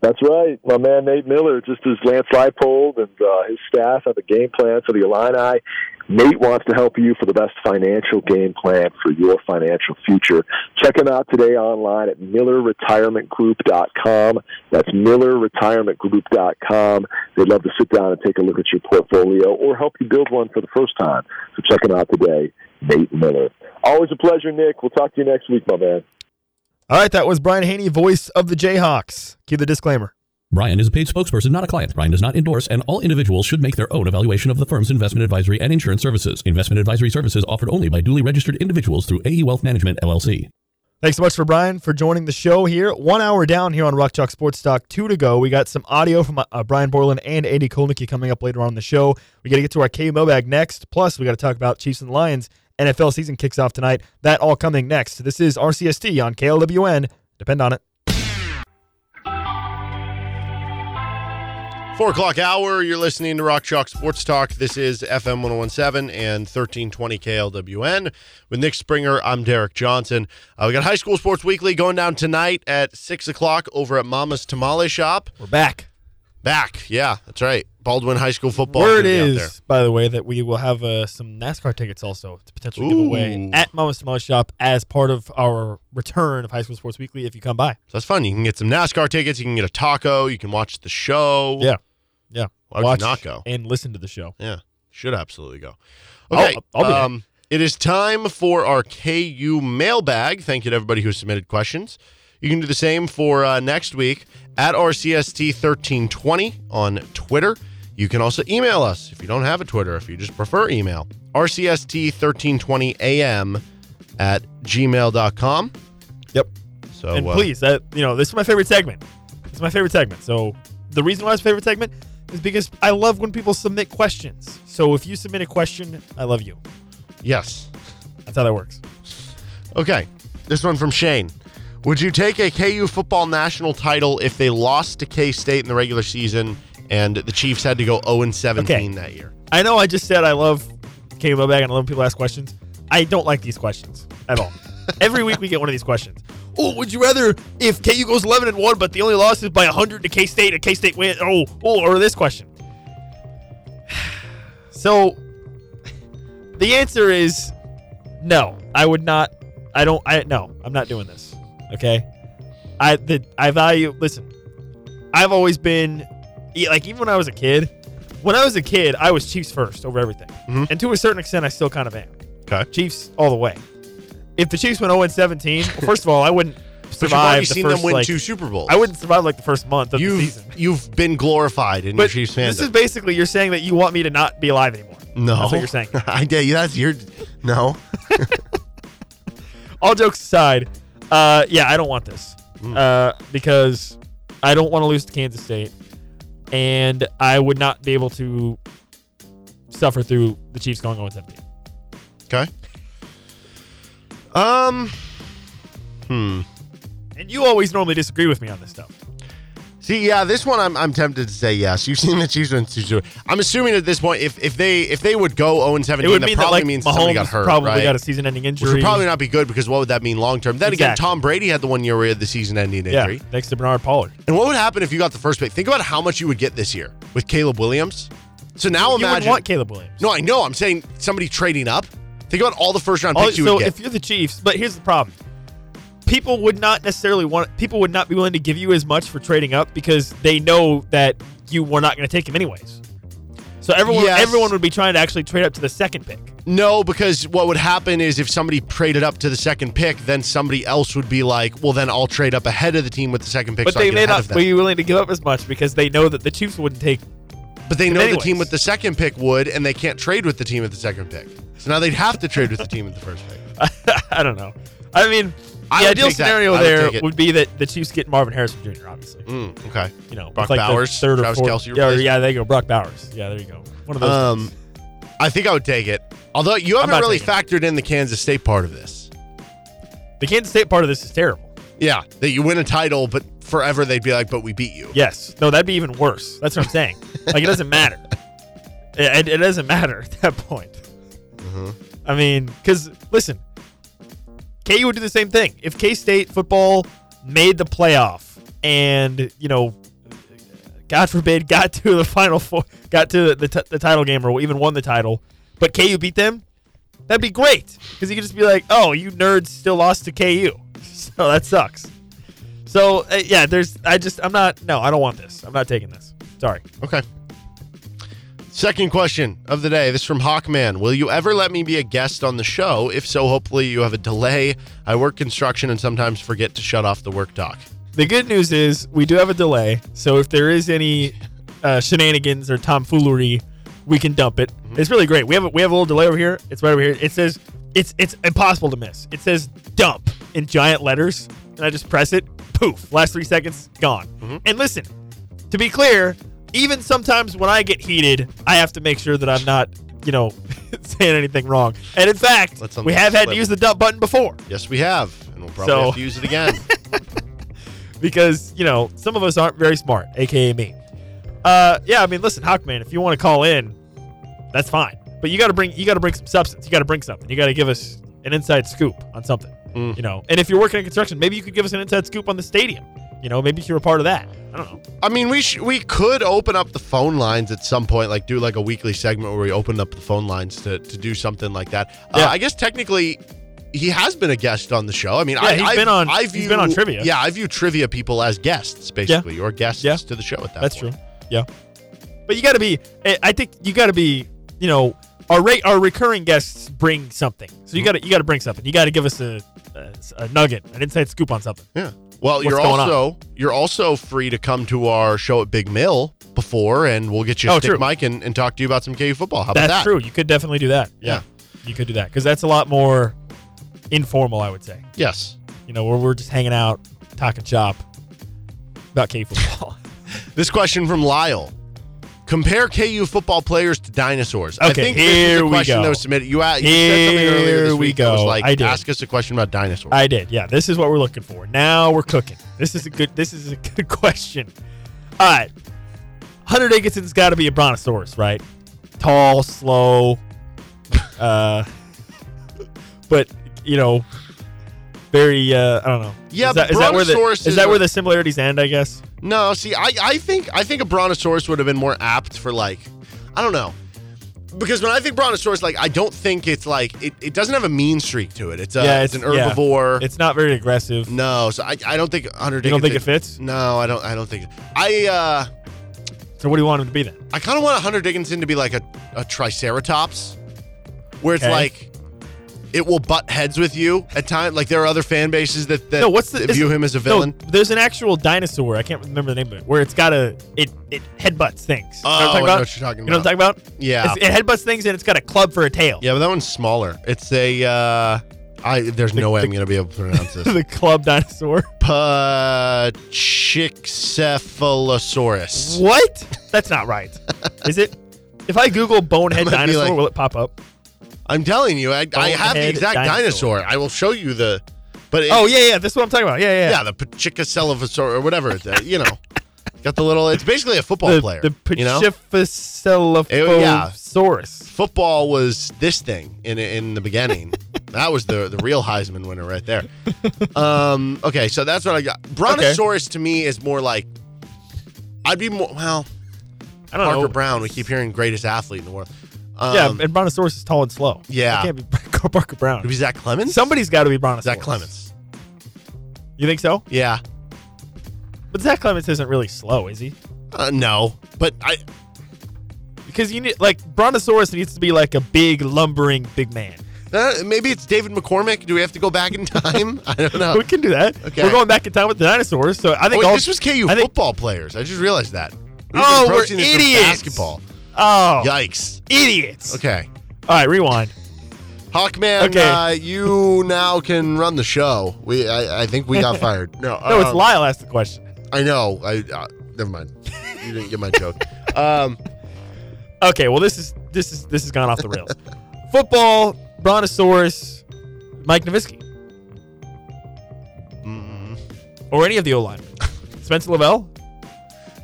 That's right. My man Nate Miller, just as Lance Leipold and uh, his staff have a game plan for the Illini, Nate wants to help you for the best financial game plan for your financial future. Check him out today online at millerretirementgroup.com. That's millerretirementgroup.com. They'd love to sit down and take a look at your portfolio or help you build one for the first time. So check him out today, Nate Miller. Always a pleasure, Nick. We'll talk to you next week, my man. All right, that was Brian Hanni, voice of the Jayhawks. Cue the disclaimer. Brian is a paid spokesperson, not a client. Brian does not endorse, and all individuals should make their own evaluation of the firm's investment advisory and insurance services. Investment advisory services offered only by duly registered individuals through AE Wealth Management, LLC. Thanks so much for Brian for joining the show here. One hour down here on Rock Chalk Sports Talk. Two to go. We got some audio from uh, Brian Borland and Andy Kotelnicki coming up later on in the show. We got to get to our K mailbag next. Plus, we got to talk about Chiefs and Lions. NFL season kicks off tonight. That all coming next. This is RCST on KLWN. Depend on it. Four o'clock hour. You're listening to Rock Chalk Sports Talk. This is FM 1017 and 1320 KLWN. With Nick Springer, I'm Derek Johnson. Uh, we got High School Sports Weekly going down tonight at 6 o'clock over at Mama's Tamale Shop. We're back. Back. Yeah, that's right. Baldwin High School football. Word gonna be out there. is, by the way, that we will have uh, some NASCAR tickets also to potentially give away Ooh. at Mama's Tamale Shop as part of our return of High School Sports Weekly if you come by. So that's fun. You can get some NASCAR tickets. You can get a taco. You can watch the show. Yeah. Yeah. Why would you not go? And listen to the show. Yeah, should absolutely go. I'll- Okay, I'll be um, it is time for our KU mailbag. Thank you to everybody who submitted questions. You can do the same for uh, next week at RCST1320 on Twitter. You can also email us if you don't have a Twitter, if you just prefer email. RCST1320am at gmail.com. Yep. So, and uh, please, that you know, this is my favorite segment. It's my favorite segment. So the reason why it's my favorite segment is because I love when people submit questions. So if you submit a question, I love you. yes. That's how that works. Okay. This one from Shane. Would you take a KU football national title if they lost to K State in the regular season and the Chiefs had to go 0 17 Okay. that year? I know I just said I love Kenny Bag and I love people ask questions. I don't like these questions at all. Every week we get one of these questions. Oh, would you rather if KU goes 11 and 1, but the only loss is by 100 to K State, and K State win? Oh, oh, or this question. So the answer is no. I would not. I don't. I no. I'm not doing this. Okay. I the I value. Listen, I've always been like even when I was a kid. When I was a kid, I was Chiefs first over everything, Mhm. and to a certain extent, I still kind of am. Okay. Chiefs all the way. If the Chiefs went 0 17, well, first of all, I wouldn't But survive. you've already the seen first, them win like- two Super Bowls. I wouldn't survive like the first month of You've season. you've been glorified in your But Chiefs this is basically you're saying that you want me to not be alive anymore. no, That's what you're saying. I did. You that's your no. all jokes aside, uh, yeah, I don't want this Hmm. uh, because I don't want to lose to Kansas State, and I would not be able to suffer through the Chiefs going 0 17. Okay. Um. Hmm. And you always normally disagree with me on this stuff. See, yeah, this one I'm, I'm tempted to say yes. You've seen the Chiefs win two. I'm assuming at this point, if if they if they would go 0 It 17, would that mean that probably like means somebody got hurt, probably right? got a season-ending injury. Which would probably not be good because what would that mean long term? Then again, Tom Brady had the one year where he had the season-ending yeah, injury. thanks to Bernard Pollard. And what would happen if you got the first pick? Think about how much you would get this year with Caleb Williams. So now you imagine. want Caleb Williams. no, I know. I'm saying somebody trading up. Think about all the first round All- picks you so would get. if you're the Chiefs, but here's the problem. People would not necessarily want people would not be willing to give you as much for trading up because they know that you were not going to take him anyways. So everyone Yes. everyone would be trying to actually trade up to the second pick. no, because what would happen is if somebody traded up to the second pick, then somebody else would be like, "Well, then I'll trade up ahead of the team with the second pick." But so they may not be willing to give up as much because they know that the Chiefs wouldn't take. But they know the team with the second pick would, and they can't trade with the team with the second pick. So now they'd have to trade with the team with the first pick. I don't know. I mean, I the ideal scenario would there would be that the Chiefs get Marvin Harrison Jr. Obviously, Mm, okay. you know, Brock like Bowers, third or Travis fourth. Kelce yeah, yeah, there you go, Brock Bowers. Yeah, there you go. One of those. Um. I think I would take it. Although you haven't really factored in the Kansas State part of this. the Kansas State part of this is terrible. Yeah, that you win a title, but forever they'd be like, "But we beat you." Yes. No, that'd be even worse. That's what I'm saying. like, it doesn't matter. It, it doesn't matter at that point. Mm-hmm. I mean, because, listen, KU would do the same thing. If K State football made the playoff and, you know, God forbid, got to the final four, got to the, t- the title game or even won the title, but KU beat them, that'd be great because you could just be like, "Oh, you nerds still lost to KU," so that sucks. So uh, yeah, there's. I just I'm not. No, I don't want this. I'm not taking this. Sorry. Okay. Second question of the day. This is from Hawkman. Will you ever let me be a guest on the show? If so, hopefully you have a delay. I work construction and sometimes forget to shut off the work dock. The good news is we do have a delay, so if there is any uh, shenanigans or tomfoolery, we can dump it. It's really great. We have a, we have a little delay over here. It's right over here. It says it's it's impossible to miss. It says dump in giant letters, and I just press it. Poof! Last three seconds, gone. And listen, to be clear, even sometimes when I get heated, I have to make sure that I'm not, you know, saying anything wrong. And in fact, we have had to use the dump button before. Yes, we have. And we'll probably So- have to use it again. because you know some of us aren't very smart, aka me. Uh, yeah, I mean, listen, Hawkman, if you want to call in, that's fine. But you got to bring you got to bring some substance. You got to bring something. You got to give us an inside scoop on something. Mm. You know, and if you're working in construction, maybe you could give us an inside scoop on the stadium. You know, maybe if you're a part of that. I don't know. I mean, we sh- we could open up the phone lines at some point, like do like a weekly segment where we open up the phone lines to, to do something like that. Uh, Yeah. I guess technically, he has been a guest on the show. I mean, Yeah, I, he's I, been on- I he's view, been on trivia. Yeah, I view trivia people as guests, basically, or guests Yeah. to the show at that. That's point. true. Yeah, but you got to be. I I think you got to be. You know, our rate, our recurring guests bring something. So you got to you got to bring something. You got to give us a, a a nugget, an inside scoop on something. Yeah. Well, you're going on? also you're also free to come to our show at Big Mill before, and we'll get you a Oh, stick true. mic and, and talk to you about some KU football. How about That's that? true. You could definitely do that. Yeah. You could do that because that's a lot more informal, I would say. Yes. You know, where we're just hanging out, talking shop about K football. This question from Lyle. Compare KU football players to dinosaurs. I Okay, think this is here we go. that was submitted. You, a- you said something earlier this we week that was like, I did. ask us a question about dinosaurs. I did. Yeah, this is what we're looking for. Now we're cooking. This is a good. This is a good question. All right, Hunter Dickinson's got to be a brontosaurus, right? Tall, slow, uh, but you know, very. Uh, I don't know. Yeah, is that, that where the brontosaurus is is that where the similarities end? I guess. no, see, I, I think I think a brontosaurus would have been more apt for like, I don't know. Because when I think brontosaurus, like I don't think it's like it, it doesn't have a mean streak to it. It's a, yeah, it's, an yeah. herbivore. It's not very aggressive. no, so I, I don't think Hunter You don't think it fits? No, I don't I don't think I uh So what do you want him to be then? I kind of want a Hunter Dickinson to be like a, a Triceratops, where it's Okay. like it will butt heads with you at times. Like there are other fan bases that, that No, what's the view him as a no, villain. there's an actual dinosaur. I can't remember the name of it. Where it's got a it it headbutts things. Oh, you know what I'm I know what you're talking about. You know what I'm talking about? Yeah. It's, it headbutts things and it's got a club for a tail. yeah, but that one's smaller. It's a. Uh, I there's no way the- I'm gonna be able to pronounce this. the club dinosaur. Pachixcephalosaurus. What? That's not right. Is it? If I Google bonehead That might be dinosaur, like- will it pop up? I'm telling you, I, I have the exact dinosaur. dinosaur. I will show you the. But it, Oh yeah, yeah. This is what I'm talking about. Yeah, yeah. yeah, the Pachixcephalosaurus or whatever. Uh, you know, got the little. It's basically a football The, player. the you know, Pachyphycelephosaurus. football was this thing in in the beginning. that was the the real Heisman winner right there. Um, okay, so that's what I got. Brontosaurus to me is more like I'd be more well. I don't Parker know. Braun, we keep hearing greatest athlete in the world. Um, yeah, and Brontosaurus is tall and slow. Yeah. It can't be Parker Braun. Would be Zach Clemence? Somebody's got to be Brontosaurus. Zach Clemence. You think so? Yeah. But Zach Clemence isn't really slow, is he? Uh, no, but I Because you need like Brontosaurus needs to be like a big lumbering big man. uh, maybe it's David McCormack. Do we have to go back in time? I don't know. We can do that. Okay. We're going back in time with the dinosaurs, so I think Wait, all this was KU think- football players. I just realized that. We've Oh, we're idiots. Basketball. Oh, Yikes. idiots! Okay. All right, rewind. Hawkman, Okay. uh, you now can run the show. We, I, I think we got fired. No, No, it's um, Lyle asked the question. I know. I uh, never mind. You didn't get my joke. Um, Okay, well this is this is this has gone off the rails. Football, Brontosaurus, Mike Novitsky, mm, or any of the O linemen. Spencer Lavelle.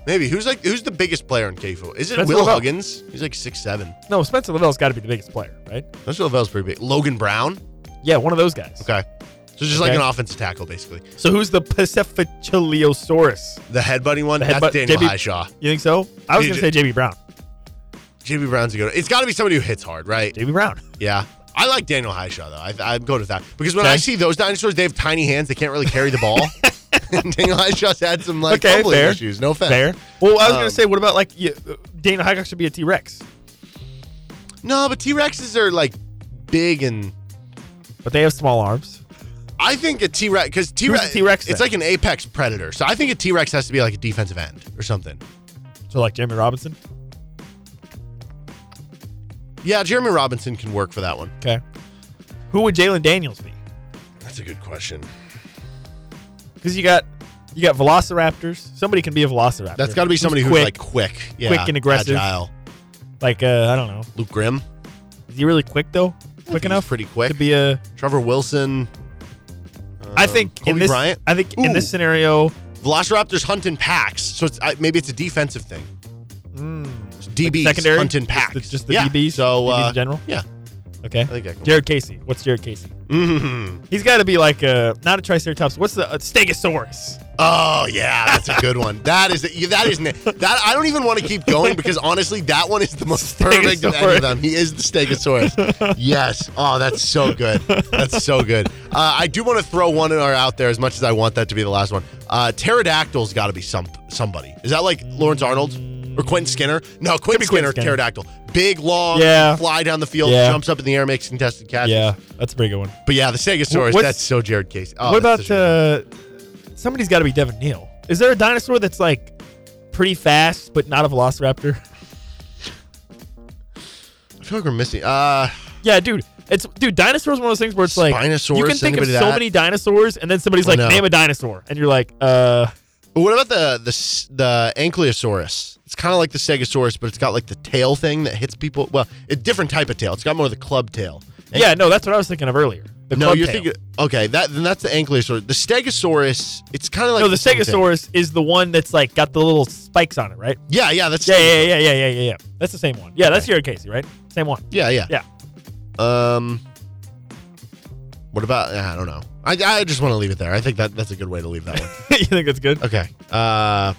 Maybe who's like who's the biggest player in KU? Is it Spencer Will Lavelle. Huggins? He's like six seven. No, Spencer Lavelle's got to be the biggest player, right? Spencer Lavelle's pretty big. Logan Brown. Yeah, one of those guys. Okay. So just like Okay. an offensive tackle, basically. So who's the Pachyphylliosaurus? The headbutting one. The that's headbutt- Daniel JB Hishaw. You think so? I was DJ gonna say JB Brown. JB Brown's a good. It's got to be somebody who hits hard, right? JB Brown. Yeah. I like Daniel Hishaw though. I, I'm good with that because when Okay. I see those dinosaurs, they have tiny hands. They can't really carry the ball. Daniel Hishaw's had some like Okay, fumbling fair. issues. No offense. Fair. Well, I was Um, gonna say, what about like you, Daniel should be a T Rex, No, but T Rexes are like big and but they have small arms. I think a T Rex because T Rex T Rex It's like an apex predator. So I think a T Rex has to be like a defensive end or something. So like Jereme Robinson. Yeah, Jereme Robinson can work for that one. Okay. Who would Jalon Daniels be? That's a good question. Because you got you got Velociraptors. Somebody can be a Velociraptor. That's got to be somebody who's quick, like quick, yeah, quick and aggressive. agile. like uh, I don't know. Luke Grimm, Is he really quick though? Quick enough pretty quick. to be a. Trevor Wilson. I um, think Cobee in this. Bryant. I think in this scenario, Velociraptors hunt in packs, so it's I, maybe it's a defensive thing. It's DBs Mm. secondary? hunt in Just packs. the- just the yeah. DBs? So DBs uh, in general? yeah, okay. I think I can. Jared Casey. What's Jared Casey? Mhm. He's got to be like a not a Triceratops. What's the a Stegosaurus? Oh yeah, that's a good one. That is that is that. I don't even want to keep going because honestly, that one is the most perfect of any of them. He is the Stegosaurus. yes. Oh, that's so good. That's so good. Uh, I do want to throw one in- out there as much as I want that to be the last one. Uh, pterodactyl's got to be some somebody. Is that like Lawrence Arnold or Quentin Skinner? No, Quentin Skinner. Skinner. Pterodactyl. Big, long, Yeah. fly down the field, Yeah. jumps up in the air, makes contested catches. Yeah, that's a pretty good one. But yeah, the Stegosaurus. What's- that's so Jared Casey. Oh, what that's about such a- uh, somebody's got to be Devin Neal? Is there a dinosaur that's like pretty fast but not a Velociraptor? I feel like we're missing. Uh, yeah, dude. It's dude. Dinosaurs are one of those things where it's like Spinosaurus, you can think of anybody so that? many dinosaurs, and then somebody's I like, know. name a dinosaur, and you're like, uh, what about the the s- the Ankylosaurus? It's kind of like the Stegosaurus, but it's got like the tail thing that hits people. Well, a different type of tail. It's got more of the club tail. And- yeah, no, that's what I was thinking of earlier. The no, club you're tail. thinking. Okay, that then that's the Ankylosaurus. The Stegosaurus. It's kind of like no, the. Stegosaurus is the one that's like got the little spikes on it, right? Yeah, yeah, that's Yeah, yeah, yeah, yeah, yeah, yeah, yeah. That's the same one. Yeah, that's Jared Casey, right? Same one. yeah, yeah, Yeah. Um, what about? I don't know. I, I just want to leave it there. I think that that's a good way to leave that one. you think that's good? Okay. Uh,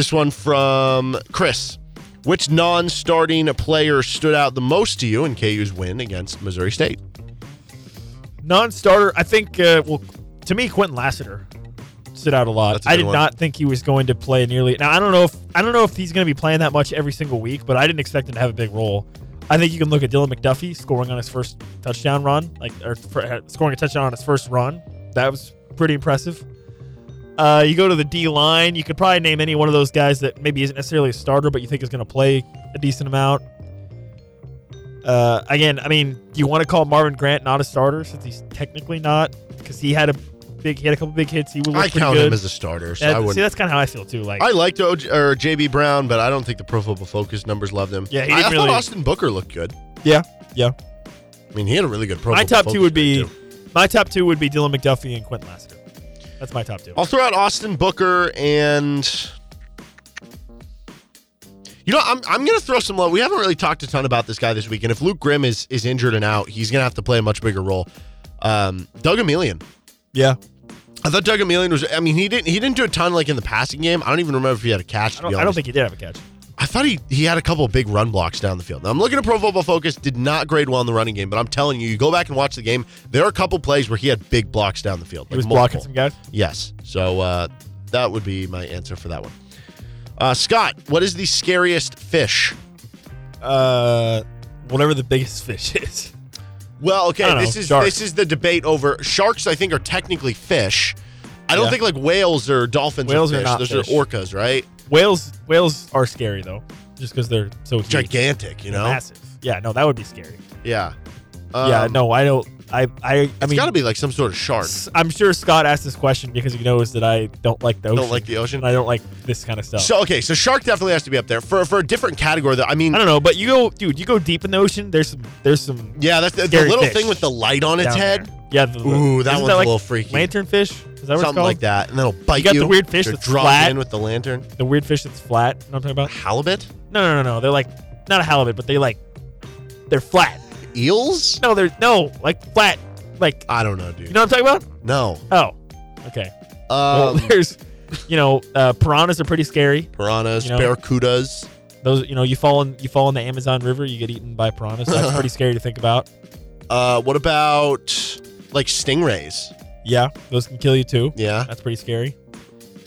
this one from Chris. Which non-starting player stood out the most to you in KU's win against Missouri State? Non-starter. I think. Uh, well, to me, Kwinton Lassiter stood out a lot. A I did one. not think he was going to play nearly. Now I don't know if I don't know if he's going to be playing that much every single week, but I didn't expect him to have a big role. I think you can look at Dylan McDuffie scoring on his first touchdown run, like or uh, scoring a touchdown on his first run. That was pretty impressive. Uh, you go to the D line, you could probably name any one of those guys that maybe isn't necessarily a starter, but you think is going to play a decent amount. Uh, again, I mean, do you want to call Marvin Grant not a starter since he's technically not? Because he had a big, he had a couple big hits. He would look I count good. him as a starter, so Yeah, I see, that's kind of how I feel too. Like, I liked OJ, or JB Brown, but I don't think the Pro Football Focus numbers loved him. Yeah, he I, didn't I really- thought Austin Booker looked good. yeah, yeah. I mean, he had a really good Pro my Football top two Focus would be, too. my top two would be Dylan McDuffie and Kwinton Lassiter. That's my top two. I'll throw out Austin Booker and. You know, I'm, I'm going to throw some love. We haven't really talked a ton about this guy this week, and if Luke Grimm is is injured and out, he's going to have to play a much bigger role. Um, Doug Emilien. Yeah, I thought Doug Emilien was. I mean, he didn't he didn't do a ton like in the passing game. I don't even remember if he had a catch. I don't, be I don't think he did have a catch. I thought he he had a couple of big run blocks down the field. Now I'm looking at Pro Football Focus, did not grade well in the running game, but I'm telling you, you go back and watch the game. There are a couple plays where he had big blocks down the field. He like was blocking some guys. Yes, so uh, that would be my answer for that one. Uh, Scott, what is the scariest fish? Uh, whatever the biggest fish is. Well, okay, this know, is shark. this is the debate over sharks. I think are technically fish. I don't Yeah. think like whales or dolphins. Whales are, are fish. not Those fish. are orcas, right? Whales, whales are scary though, just because they're so huge. Gigantic, you They're know? massive. Yeah, no, that would be scary. Yeah. yeah, Um, no, I don't. I, I, I It's mean, got to be like some sort of shark. S- I'm sure Scott asked this question because he knows that I don't like the ocean. Don't like the ocean. and I don't like this kind of stuff. So okay, so shark definitely has to be up there for for a different category. Though I mean, I don't know, but you go, dude. You go deep in the ocean. There's some. There's some. yeah, that's the, the Scary little fish thing with the light on its down head. there. Yeah. The, the- Ooh, that isn't one's a like little freaky. Lanternfish. That what it's Something called? like that, and then it'll bite you. got the weird fish They're that's dropped flat. in with the lantern. The weird fish that's flat. You know what I'm talking about? Halibut, No, no, no, no. They're like not a halibut, but they like they're flat. eels. No, they're no like flat. Like I don't know, dude. you know what I'm talking about? no. Oh, okay. well, Um, there's, you know, uh, piranhas are pretty scary. piranhas, you know- barracudas. Those, you know, you fall in you fall in the Amazon River, you get eaten by piranhas. That's pretty scary to think about. Uh, what about like stingrays? Yeah, those can kill you too. Yeah. That's pretty scary.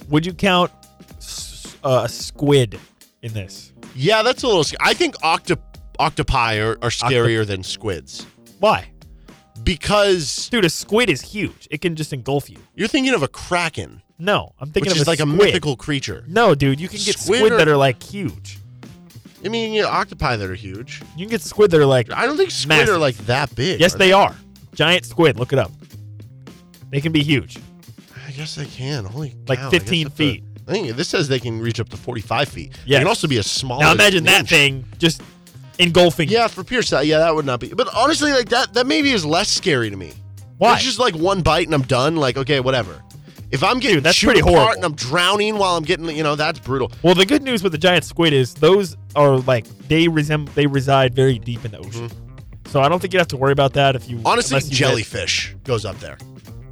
Would you count s- uh, a squid in this? Yeah, that's a little. sc- I think octo- octopi are, are scarier than squids Why? because Dude, a squid is huge. It can just engulf you. you're thinking of a kraken, No, I'm thinking which of is like a squid. mythical creature. No, dude, you can get Squid squid, are- that are like huge. I mean, you know, octopi that are huge. You can get squid that are like I don't think squid Massive. are like that big. Yes, are they are. Giant squid. Look it up. They can be huge. I guess they can. Holy Like cow, I guess 15 that's a- feet. I think this says they can reach up to 45 feet. They Yes. can also be as small. now as imagine an that inch. thing just engulfing. you. Yeah, for pure size, yeah, that would not be. But honestly, like that, that maybe is less scary to me. Why? It's just like one bite and I'm done. Like okay, whatever. If I'm getting Dude, that's chewed pretty apart horrible. and I'm drowning while I'm getting, you know, that's brutal. Well, the good news with the giant squid is those are like they resemble they reside very deep in the ocean. So I don't think you have to worry about that if you Mm-hmm. Honestly, unless you get- jellyfish goes up there.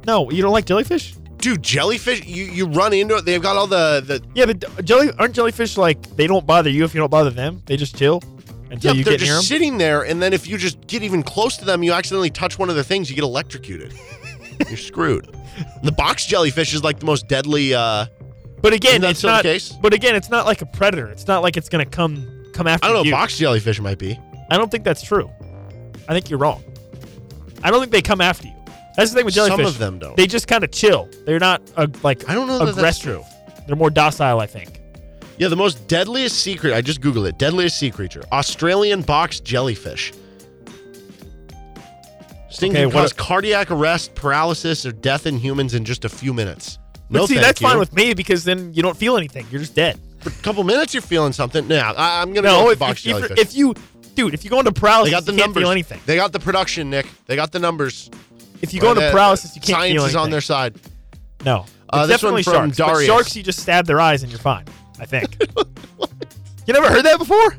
No, you don't like jellyfish? Dude, jellyfish, you, you run into it. They've got all the the. Yeah, but jelly aren't jellyfish like they don't bother you if you don't bother them. They just chill until Yeah, you they're get near just sitting there, and then if you just get even close to them, you accidentally touch one of their things, you get electrocuted. You're screwed. The box jellyfish is like the most deadly. uh But again, Isn't that it's still the not. case? But again, it's not like a predator. It's not like it's gonna come come after I don't know. you. Box jellyfish might be. I don't think that's true. I think you're wrong. I don't think they come after you. That's the thing with jellyfish. Some of them don't. They just kind of chill. They're not uh, like I don't know that that's aggressive. true. They're more docile, I think. Yeah, the most deadliest sea creature. I just googled it. Deadliest sea creature: Australian box jellyfish. Sting Okay, can what- cause cardiac arrest, paralysis, or death in humans in just a few minutes. But no, see, thank that's you. fine with me because then you don't feel anything. You're just dead. For a couple minutes, you're feeling something. Yeah, I, am gonna No, go with if, box if, if, jellyfish. if you, dude, if you go into paralysis, they got the you can't numbers. feel anything. They got the production, Nick. They got the numbers. If you go into Uh, paralysis, you can't Science feel is anything. on their side. No, Uh, it's this one definitely from sharks. But Darius. sharks, you just stab their eyes and you're fine. I think. you never heard that before?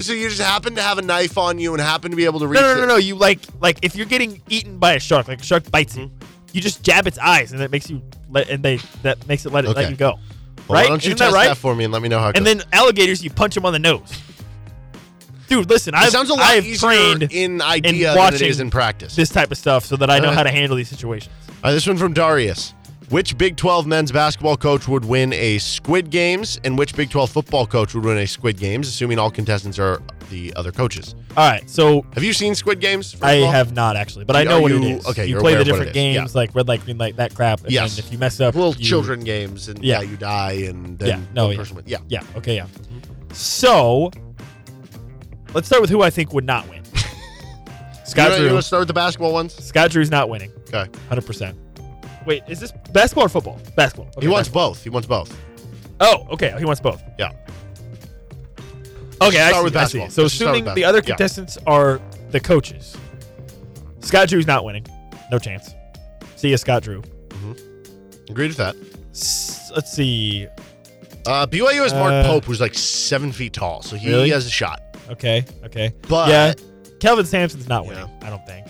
So you just happen to have a knife on you and happen to be able to reach. No, no, no, it. no. You like, like if you're getting eaten by a shark, like a shark bites you, you just jab its eyes, and that makes you let, and they that makes it let it let you go. Well, right? Why don't you Isn't test that right? that for me and let me know how it and goes. then alligators, you punch them on the nose. Dude, listen, it I've, sounds a lot I've easier trained in idea than it is in practice. this type of stuff so that I know how to handle these situations. Right, this one from Darius. Which Big 12 men's basketball coach would win a Squid Games, and which Big 12 football coach would win a Squid Games, assuming all contestants are the other coaches? All right, so Have you seen Squid Games? I have not actually, but I Are know what it you- is. okay, you play the different it games like red light, green light, that crap. And Yes. if you mess up, little you- children games, and yeah. Yeah. you die, and then Yeah, no, yeah. yeah. Yeah. Okay. Yeah. So let's start with who I think would not win. You Scott want Drew. to start with the basketball ones? Scott Drew's not winning. Okay. Hundred percent. Wait, is this basketball or football? Basketball. Okay, he wants basketball. both. He wants both. Oh, okay. He wants both. Yeah. Okay, I start see, with I see. basketball. So Let's assuming the other basketball. Yeah. contestants are the coaches, Scott Drew's not winning. No chance. See ya, Scott Drew. Agreed with that. S- let's see. Uh, BYU has Mark Uh, Pope, who's like seven feet tall, so he Really? has a shot. Okay. Okay. But yeah, Kelvin Sampson's not winning. Yeah. I don't think.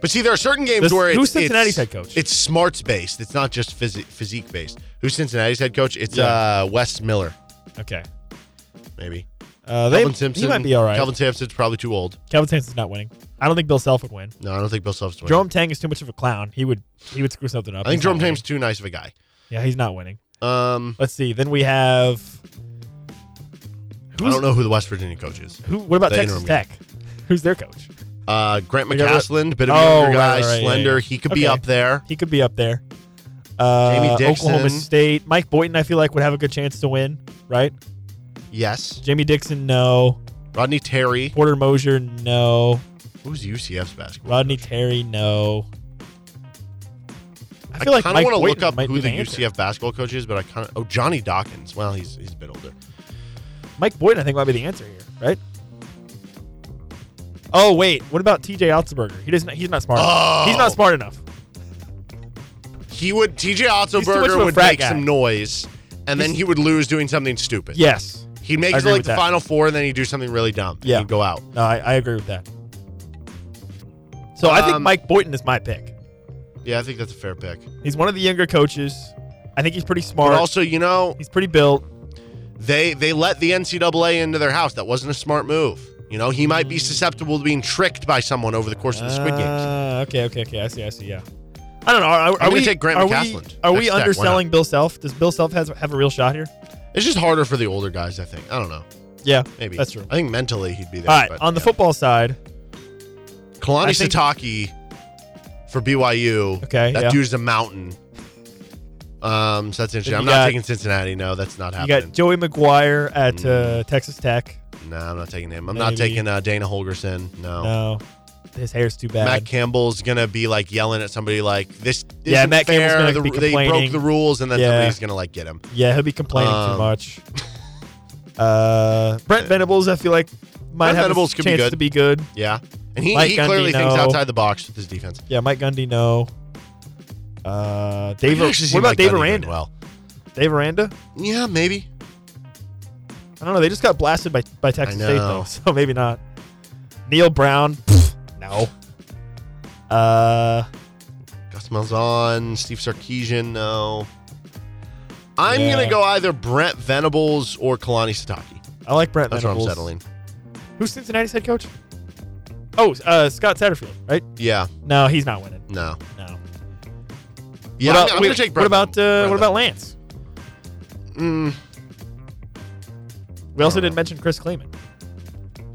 But see, there are certain games This- where it's, who's Cincinnati's it's, head coach? It's smarts based. It's not just physi- physique based. Who's Cincinnati's head coach? It's Yeah. uh, Wes Miller, Okay. maybe. Uh, they, Kelvin Sampson. he might be all right. Kelvin Sampson's probably too old. Kelvin Sampson's not winning. I don't think Bill Self would win. No, I don't think Bill Self's winning. Jerome Tang is too much of a clown. He would he would screw something up. I think He's Jerome. Tang's too nice of a guy. Yeah, he's not winning. Um, Let's see. Then we have. I don't know who the West Virginia coach is. Who? What about The Texas interim Tech? Who's their coach? Uh, Grant McCasland, bit of a Oh, younger guy, right, right, slender. yeah. He could be up there. He could be up there. Uh, Jamie Dixon. Oklahoma State. Mike Boynton, I feel like would have a good chance to win. Right? Yes. Jamie Dixon, no. Rodney Terry. Porter Moser, no. Who's UCF's basketball? Rodney coach? Terry, no. I I feel like kind of want to look up who the the answer. UCF basketball coach is, but I kind of oh Johnny Dawkins. Well, he's he's a bit older. Mike Boynton, I think, might be the answer here, right? Oh wait, what about T.J. Otzelberger? He doesn't. He's not smart. enough. He's Oh. not smart enough. He would TJ much of Otzelberger a would make guy. some noise, and then he would lose doing something stupid. Yes. he'd make it like the that. final four, and then he'd do something really dumb. and Yeah. he'd go out. No, I, I agree with that. So I think Um, Mike Boynton is my pick. Yeah, I think that's a fair pick. He's one of the younger coaches. I think he's pretty smart. But also, you know, he's pretty built. They they let the NCAA into their house. That wasn't a smart move. You know, he might be susceptible to being tricked by someone over the course of the Squid Games. Uh, okay, okay, okay. I see, I see. Yeah. I don't know. Are, are gonna we take Grant are McCasland. We, are we underselling Bill Self? Does Bill Self has have a real shot here? It's just harder for the older guys, I think. I don't know. Yeah, Maybe. that's true. I think mentally he'd be there. All right, but, on the yeah. football side, Kalani think- Sitake for BYU. Okay, That yeah. dude's a mountain. Um, so that's interesting. I'm not got- taking Cincinnati. No, that's not happening. you got Joey McGuire at uh, Texas Tech. no, I'm not taking him. I'm not taking uh, Dana Holgorsen. No. No, his hair's too bad. Matt Campbell's gonna be like yelling at somebody like this. Yeah, Matt Campbell's fair. gonna The- be they broke the rules, and then Yeah. somebody's gonna like get him. yeah, he'll be complaining Um, too much. Uh, Brent Venables, I feel like might Brent have Venables a could be chance good. to be good. Yeah, and he, he clearly Gundy, thinks no. outside the box with his defense. Yeah, Mike Gundy, no. Uh, Dave. could actually see What about Mike Dave Aranda? Well, Dave Aranda? yeah, maybe. I don't know. They just got blasted by by Texas State though, so maybe not. Neal Brown, no. Uh, Gus Malzahn, Steve Sarkisian, no. I'm Yeah. gonna go either Brent Venables or Kalani Sitake. I like Brent That's where I'm settling. Who's Cincinnati's head coach? Oh, uh, Scott Satterfield, right? Yeah, No, he's not winning. no. No. Yeah, what I'm, about, I'm wait, gonna take what about uh, what about Lance? Mm, We also didn't mention Chris Klieman.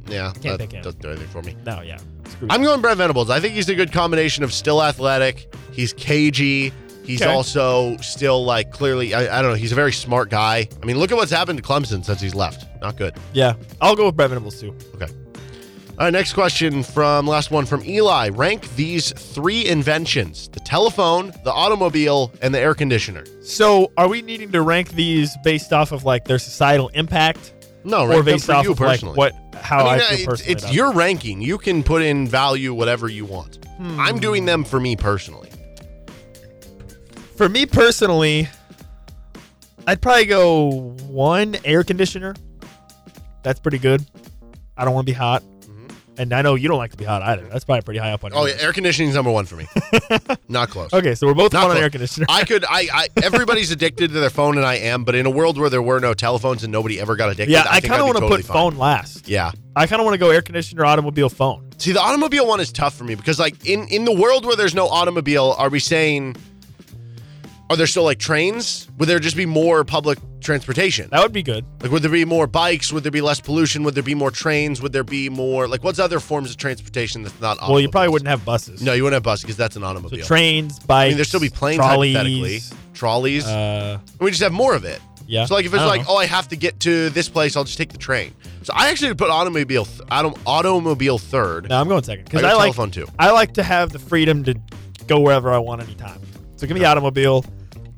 yeah, Can't that doesn't do anything for me. No, yeah. Screwed. I'm going Brent Venables. I think he's a good combination of still athletic. He's cagey. He's Okay. also still like clearly. I, I don't know. He's a very smart guy. I mean, look at what's happened to Clemson since he's left. Not good. yeah, I'll go with Brent Venables too. Okay. All right, next question from last one from Eli. Rank these three inventions the telephone, the automobile, and the air conditioner. So, are we needing to rank these based off of like their societal impact, No, or rank based off you of like personally. what how I, I feel personally? it's your ranking. You can put in value whatever you want. Hmm. I'm doing them for me personally. For me personally, I'd probably go one air conditioner. That's pretty good. I don't want to be hot. And I know you don't like to be hot either. That's probably pretty high up on Mm-hmm. Oh, yeah, yours. air conditioning is number one for me. Not close. Okay, so we're both Not on an close. air conditioner. I could. I, I. Everybody's addicted to their phone, and I am. But in a world where there were no telephones and nobody ever got addicted, yeah, I, think kind of want to put phone last. Yeah. I kind of want to go air conditioner, automobile, phone. See, the automobile one is tough for me because, like, in in the world where there's no automobile, are we saying? Are there still like trains? Would there just be more public transportation? That would be good. Like, would there be more bikes? Would there be less pollution? Would there be more trains? Would there be more like what's other forms of transportation that's not? Well, you probably wouldn't have buses. No, you wouldn't have buses because that's an So automobile. trains, bikes. I mean, there'd still be planes trolleys, hypothetically. Trolleys. Uh, we just have more of it. yeah. So like if it's like, know. oh, I have to get to this place, I'll just take the train. So I actually put automobile, th- autom- automobile third. no, I'm going second because I I, like too. I like to have the freedom to go wherever I want anytime. So give me automobile.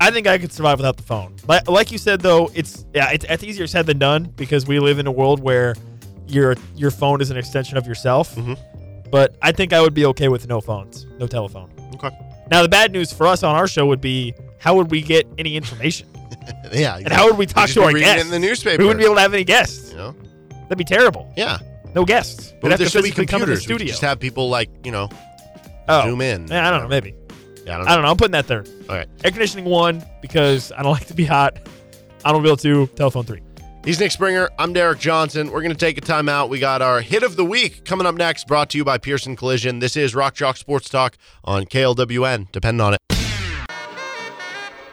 I think I could survive without the phone. Like, like you said though, it's yeah, it's, it's easier said than done because we live in a world where your your phone is an extension of yourself. Mhm. But I think I would be okay with no phones, no telephone. Okay. Now the bad news for us on our show would be how would we get any information Yeah. and how would we talk to our guests? in the newspaper. We wouldn't be able to have any guests. You know. That'd be terrible. Yeah. No guests. But there should be physically come in the computers. Studio. just have people like you know oh. zoom in. Yeah, I don't know. Maybe. Yeah, I don't know. I don't know. I'm putting that there. All right. Air conditioning one because I don't like to be hot. Automobile two. Telephone three. He's Nick Springer. I'm Derek Johnson. We're going to take a timeout. We got our hit of the week coming up next, brought to you by Pearson Collision. This is Rock Chalk Sports Talk on KLWN. Depend on it.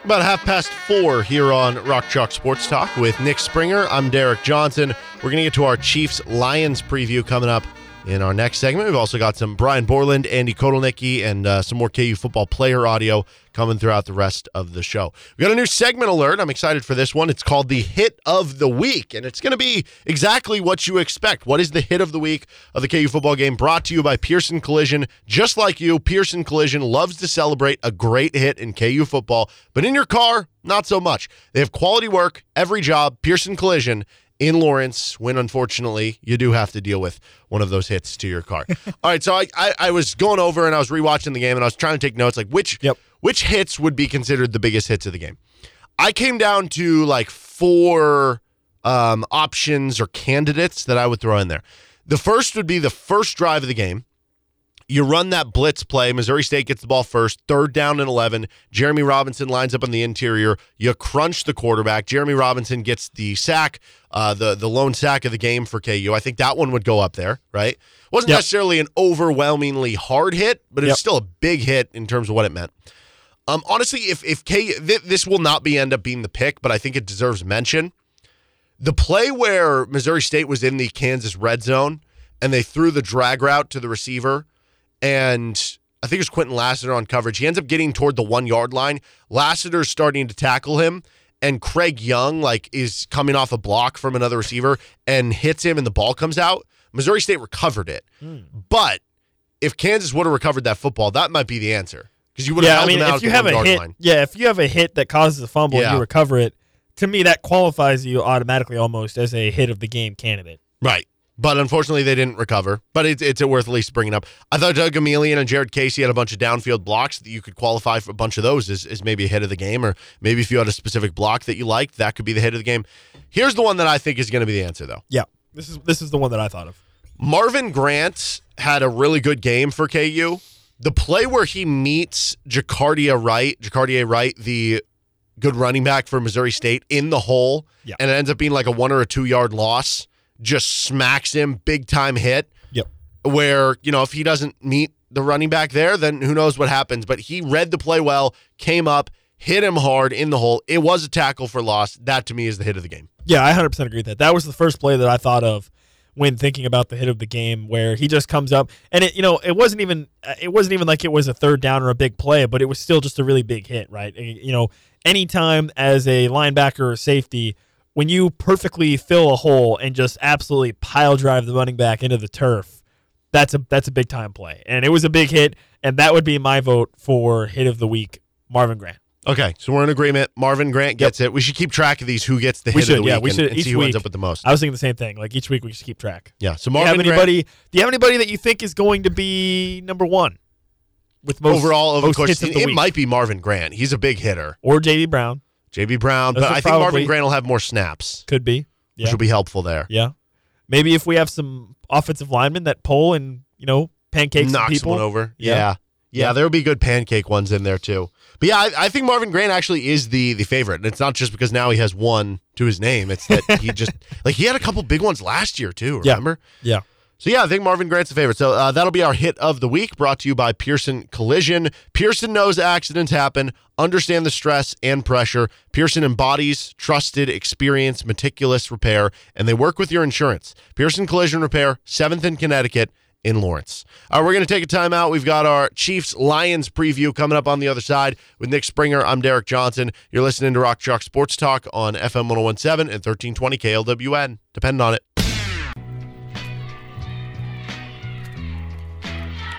About half past four here on Rock Chalk Sports Talk with Nick Springer. I'm Derek Johnson. We're going to get to our Chiefs Lions preview coming up in our next segment. We've also got some Brian Borland, Andy Kotelnicki, and uh, some more KU football player audio coming throughout the rest of the show. We got a new segment alert. I'm excited for this one. It's called the Hit of the Week, and it's going to be exactly what you expect. What is the hit of the week of the KU football game? Brought to you by Pearson Collision. Just like you, Pearson Collision loves to celebrate a great hit in KU football, but in your car, not so much. They have quality work every job. Pearson Collision in Lawrence when unfortunately you do have to deal with one of those hits to your car. All right, so I, I I was going over and I was rewatching the game and I was trying to take notes like which Yep. which hits would be considered the biggest hits of the game. I came down to like four um, options or candidates that I would throw in there. The first would be the first drive of the game. You run that blitz play. Missouri State gets the ball first, third down and 11. Jereme Robinson lines up on the interior. You crunch the quarterback. Jereme Robinson gets the sack, uh, the, the lone sack of the game for KU. I think that one would go up there, right? Wasn't Yep. necessarily an overwhelmingly hard hit, but it was Yep. still a big hit in terms of what it meant. Um, honestly, if if K th- this will not be end up being the pick, but I think it deserves mention. The play where Missouri State was in the Kansas red zone and they threw the drag route to the receiver, and I think it was Kwinton Lassiter on coverage. He ends up getting toward the one yard line. Lassiter's starting to tackle him, and Craig Young like is coming off a block from another receiver and hits him, and the ball comes out. Missouri State recovered it, hmm. but if Kansas would have recovered that football, that might be the answer because you would have Yeah, I held mean, him out if you the have a hit, line. yeah, if you have a hit that causes a fumble and you recover it, to me that qualifies you automatically almost as a hit of the game candidate. Right. But unfortunately, they didn't recover. But it's, it's worth at least bringing up. I thought Doug Emilien and Jared Casey had a bunch of downfield blocks that you could qualify for a bunch of those as, as maybe a hit of the game, or maybe if you had a specific block that you liked, that could be the hit of the game. Here's the one that I think is going to be the answer, though. Yeah, this is this is the one that I thought of. Marvin Grant had a really good game for KU. The play where he meets Jacardia Wright, Jacardia Wright, the good running back for Missouri State, in the hole, Yeah. and it ends up being like a one or a two yard loss, just smacks him, big time hit. Yep. Where, you know, if he doesn't meet the running back there, then who knows what happens. But he read the play well, came up, hit him hard in the hole. It was a tackle for loss. That to me is the hit of the game. Yeah, I 100% agree with that. That was the first play that I thought of when thinking about the hit of the game where he just comes up and it you know, it wasn't even uh, it wasn't even like it was a third down or a big play, but it was still just a really big hit, right? You know, anytime as a linebacker or safety when you perfectly fill a hole and just absolutely pile drive the running back into the turf, that's a that's a big time play. And it was a big hit and that would be my vote for hit of the week, Marvin Grant. Okay, so we're in agreement. Marvin Grant gets it. We should keep track of these. Who gets the We hit should, of the yeah, week we and, should and each see who ends week. up with the most. I was thinking the same thing. Like each week we should keep track. yeah. So Do you Marvin have Grant? Do you have anybody that you think is going to be number one with most overall over most course, hits of the it week? might be Marvin Grant. He's a big hitter. or JD Brown JB Brown, Those but I think Marvin Grant will have more snaps, could be. which will be helpful there. yeah. Maybe if we have some offensive linemen that pull and you know pancake some Knocks people one over. Yeah. Yeah. yeah. Yeah. there will be good pancake ones in there too. But yeah, I, I think Marvin Grant actually is the the favorite. And it's not just because now he has one to his name. It's that he just like he had a couple big ones last year too, Yeah. remember? Yeah. So yeah, I think Marvin Grant's the favorite. So uh, that'll be our hit of the week, brought to you by Pearson Collision. Pearson knows accidents happen, understand the stress and pressure. Pearson embodies trusted, experience, meticulous repair, and they work with your insurance. Pearson Collision Repair, Seventh in Connecticut. In Lawrence. All right, we're going to take a timeout. We've got our Chiefs Lions preview coming up on the other side with Nick Springer. I'm Derek Johnson. You're listening to Rock Chalk Sports Talk on FM 1017 and 1320 KLWN. Depend on it.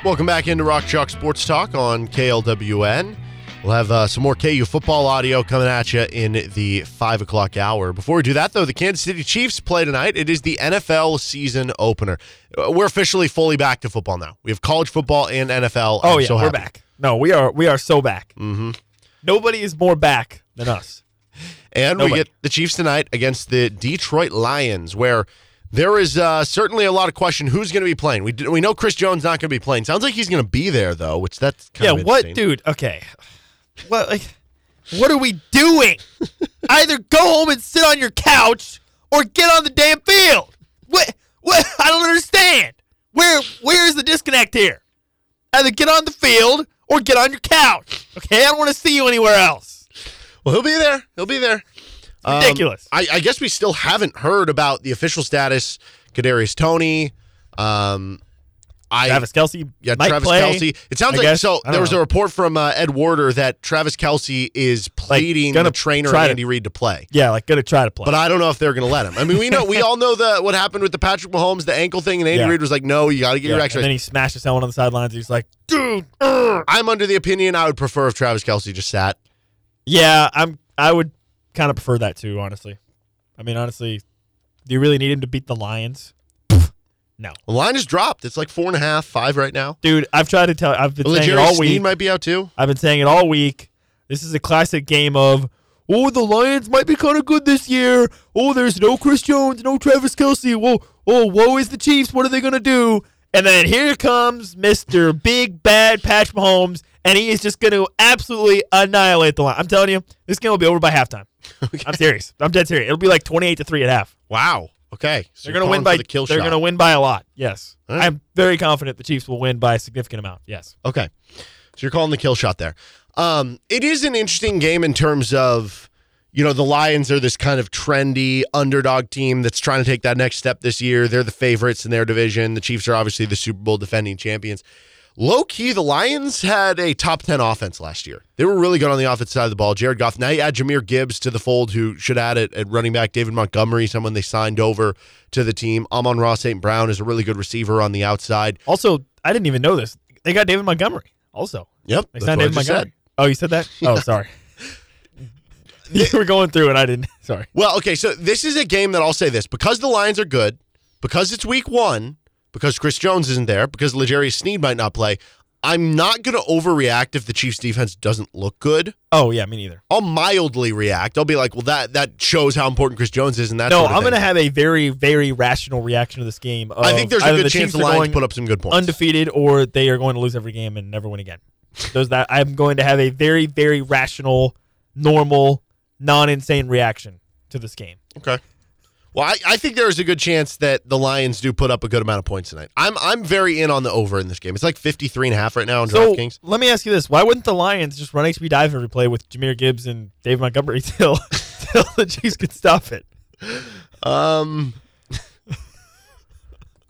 Welcome back into Rock Chalk Sports Talk on KLWN. We'll have uh, some more KU football audio coming at you in the five o'clock hour. Before we do that, though, the Kansas City Chiefs play tonight. It is the NFL season opener. Uh, We're officially fully back to football now. We have college football and NFL. Oh I'm yeah, so we're back. No, we are we are so back. Mm-hmm. Nobody is more back than us. And we get the Chiefs tonight against the Detroit Lions, where there is uh, certainly a lot of question who's going to be playing. We we know Chris Jones not going to be playing. Sounds like he's going to be there though, which that's kind yeah, of what, interesting. dude? Okay, what like, what are we doing? Either go home and sit on your couch, or get on the damn field. What? What? I don't understand. Where? Where is the disconnect here? Either get on the field or get on your couch. Okay, I don't want to see you anywhere else. Well, he'll be there. He'll be there. Um, ridiculous. I, I guess we still haven't heard about the official status. Kadarius Toney. Um, I Travis Kelce. yeah, Travis play, Kelce. It sounds I like guess. so. There was know. a report from uh, Ed Werder that Travis Kelce is pleading gonna the trainer try to- Andy Reid to play. Yeah, like gonna try to play. But I don't know if they're going to let him. I mean, we know we all know the what happened with the Patrick Mahomes, the ankle thing, and Andy Yeah. Reid was like, "No, you got to get yeah. your and X-rays." then he smashes someone on the sidelines. He's like, dude. ugh." I'm under the opinion I would prefer if Travis Kelce just sat. Yeah, I'm. I would kind of prefer that too. Honestly, I mean, honestly, do you really need him to beat the Lions? No, The line is dropped. It's like four and a half, five right now. dude. I've tried to tell. I've been saying it all Sneed week. might be out too. I've been saying it all week. This is a classic game of. Oh, the Lions might be kind of good this year. Oh, there's no Chris Jones, no Travis Kelce. Whoa, oh, woe is the Chiefs. What are they gonna do? And then here comes Mr. Big Bad Patch Mahomes, and he is just going to absolutely annihilate the line. I'm telling you, this game will be over by halftime. I'm serious. I'm dead serious. It'll be like 28 to three at half. Wow. Okay. So They're going to win by the kill They're going to win by a lot. Yes, right. I'm very confident the Chiefs will win by a significant amount. Yes. Okay. So you're calling the kill shot there. Um, it is an interesting game in terms of, you know, the Lions are this kind of trendy underdog team that's trying to take that next step this year. They're the favorites in their division. The Chiefs are obviously the Super Bowl defending champions. Low key, the Lions had a top 10 offense last year. They were really good on the offense side of the ball. Jared Goff. Now you add Jahmyr Gibbs to the fold, who should add it at running back. David Montgomery, someone they signed over to the team. Amon-Ra St. Brown is a really good receiver on the outside. Also, I didn't even know this. They got David Montgomery. Also, Yep. they signed David Montgomery. said. Oh, you said that? Oh, sorry. you were going through, and I didn't. Sorry. Well, okay, so this is a game that I'll say this because the Lions are good, because it's week one, because Chris Jones isn't there, because L'Jarius Sneed might not play. I'm not going to overreact if the Chiefs defense doesn't look good. Oh yeah, me neither. I'll mildly react. I'll be like, well, that that shows how important Chris Jones is, and that. No, sort of I'm going to have a very, very rational reaction to this game. I think there's a good the chance the Lions put up some good points. undefeated, or they are going to lose every game and never win again. Those that I'm going to have a very, very rational, normal, non-insane reaction to this game. Okay. Well, I, I think there is a good chance that the Lions do put up a good amount of points tonight. I'm I'm very in on the over in this game. It's like 53 and a half right now on So DraftKings. let me ask you this: Why wouldn't the Lions just run HB dive every play with Jahmyr Gibbs and Dave Montgomery till till the Chiefs could stop it? Um,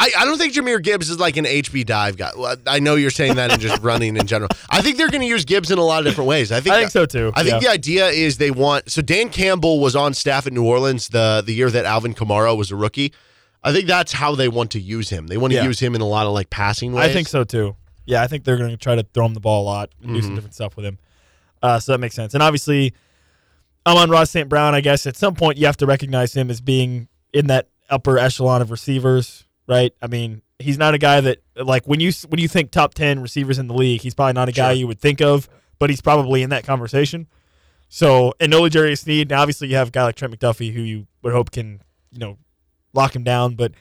I, I don't think Jahmyr Gibbs is like an HB dive guy. I know you're saying that in just running in general. I think they're going to use Gibbs in a lot of different ways. I think I think so too. I think yeah. the idea is they want. So Dan Campbell was on staff at New Orleans the the year that Alvin Kamara was a rookie. I think that's how they want to use him. They want to Yeah. use him in a lot of like passing ways. I think so too. Yeah, I think they're going to try to throw him the ball a lot and Mm-hmm. do some different stuff with him. Uh, so that makes sense. And obviously, Amon-Ra St. Brown. I guess at some point you have to recognize him as being in that upper echelon of receivers, right? I mean, he's not a guy that like when you when you think top ten receivers in the league, he's probably not a guy Sure. you would think of, but he's probably in that conversation. So, and no Jarius Sneed. Now, obviously, you have a guy like Trent McDuffie who you would hope can, you know, lock him down. But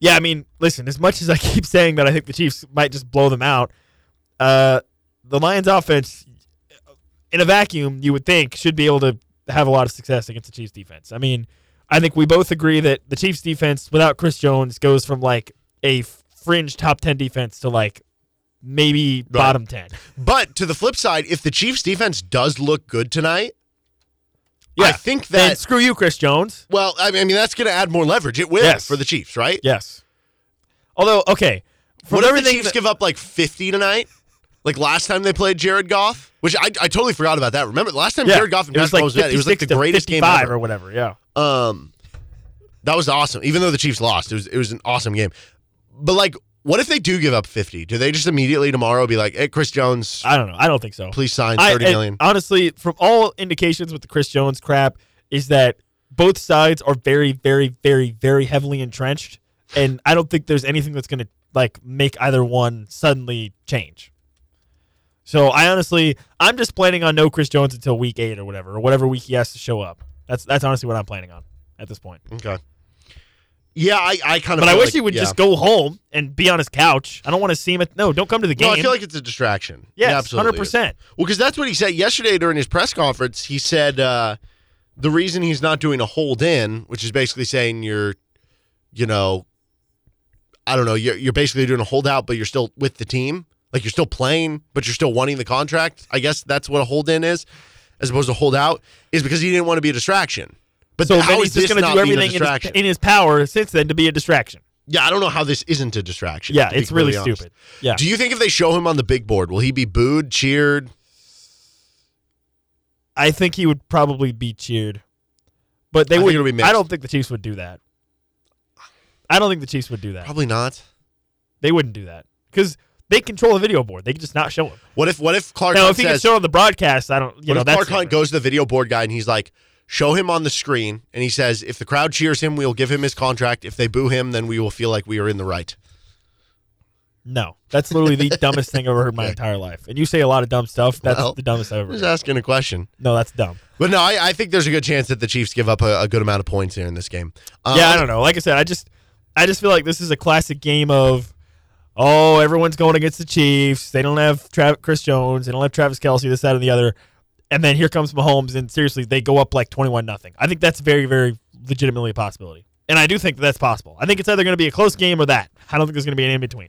yeah, I mean, listen, as much as I keep saying that I think the Chiefs might just blow them out, uh, the Lions offense, in a vacuum, you would think should be able to have a lot of success against the Chiefs defense. I mean, I think we both agree that the Chiefs defense without Chris Jones goes from like a fringe top 10 defense to like maybe bottom 10. But to the flip side, if the Chiefs defense does look good tonight, Yeah. I think Then that screw you, Chris Jones. well, I mean that's going to add more leverage. It will Yes. for the Chiefs, right? Yes. Although, okay, from What if the Chiefs that- give up like 50 tonight? Like last time they played Jared Goff, which I, I totally forgot about that. Remember the last time yeah, Jared Goff and it was Patrick like Mahomes met, it was like 56 the greatest game ever. or whatever. Yeah. Um, that was awesome. Even though the Chiefs lost, it was it was an awesome game. But like, what if they do give up 50? Do they just immediately tomorrow be like, "Hey, Chris Jones, I don't know. I don't think so. please sign I- thirty and million? Honestly, from all indications with the Chris Jones crap, is that both sides are very, very, very, very heavily entrenched, and I don't think there's anything that's going to like make either one suddenly change. So I honestly, I'm just planning on no Chris Jones until week eight or whatever, or whatever week he has to show up. That's that's honestly what I'm planning on at this point. Okay. Yeah, I, I kind of. But I wish like- he would yeah. just go home and be on his couch. I don't want to see him at no. Don't come to the game. No, I feel like it's a distraction. yes, Yeah, absolutely. hundred percent. Well, because that's what he said yesterday during his press conference. He said uh, the reason he's not doing a hold in, which is basically saying you're, you know, I don't know, you're, you're basically doing a holdout, but you're still with the team. Like you're still playing, but you're still wanting the contract. I guess that's what a hold in is, as opposed to hold out, is because he didn't want to be a distraction. But So how is he's just this going to do everything in his, in his power since then to be a distraction. yeah, I don't know how this isn't a distraction. Yeah, it's really honest. stupid. Yeah. Do you think if they show him on the big board, will he be booed, cheered? I think he would probably be cheered, but they would. be mixed. I don't think the Chiefs would do that. I don't think the Chiefs would do that. Probably not. They wouldn't do that because they control the video board. They can just not show him. What if what if Clark Now, Hunt if he can show on the broadcast, I don't. You know, Clark Hunt goes to the video board guy and he's like, show him on the screen, and he says, if the crowd cheers him, we'll give him his contract. If they boo him, then we will feel like we are in the right. No, that's literally the dumbest thing I've ever heard in my entire life. And you say a lot of dumb stuff. That's Well, the dumbest I've ever. Just heard. asking a question. No, that's dumb. But no, I, I think there's a good chance that the Chiefs give up a, a good amount of points here in this game. Um, yeah, I don't know. Like I said, I just, I just feel like this is a classic game of, oh, everyone's going against the Chiefs. They don't have Trav- Chris Jones. They don't have Travis Kelce. This, that, and the other. And then here comes Mahomes, and seriously, they go up like twenty-one nothing. I think that's very, very legitimately a possibility, and I do think that that's possible. I think it's either going to be a close game or that. I don't think there's going to be an in between.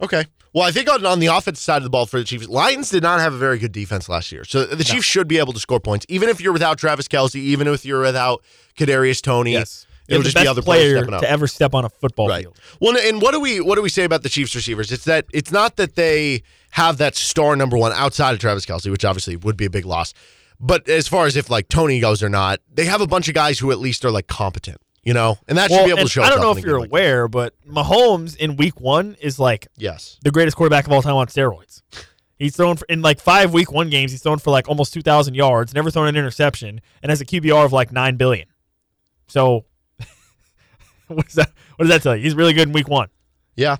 Okay. Well, I think on, on the offensive side of the ball for the Chiefs, Lions did not have a very good defense last year. So the Chiefs should be able to score points, even if you're without Travis Kelce, even if you're without Kadarius Toney. Yes, It'll just the be other players player stepping up. to ever step on a football Right. field. Well, and what do we what do we say about the Chiefs receivers? It's that it's not that they have that star number one outside of Travis Kelce, which obviously would be a big loss. But as far as if like Toney goes or not, they have a bunch of guys who at least are like competent, you know, and that should be able to show. I don't know if you're like aware, but Mahomes in Week One is like. Yes. the greatest quarterback of all time on steroids. He's thrown for, in like five week one games. He's thrown for like almost two thousand yards, never thrown an interception, and has a QBR of like nine billion. So, what does that? What does that tell you? He's really good in week one. Yeah.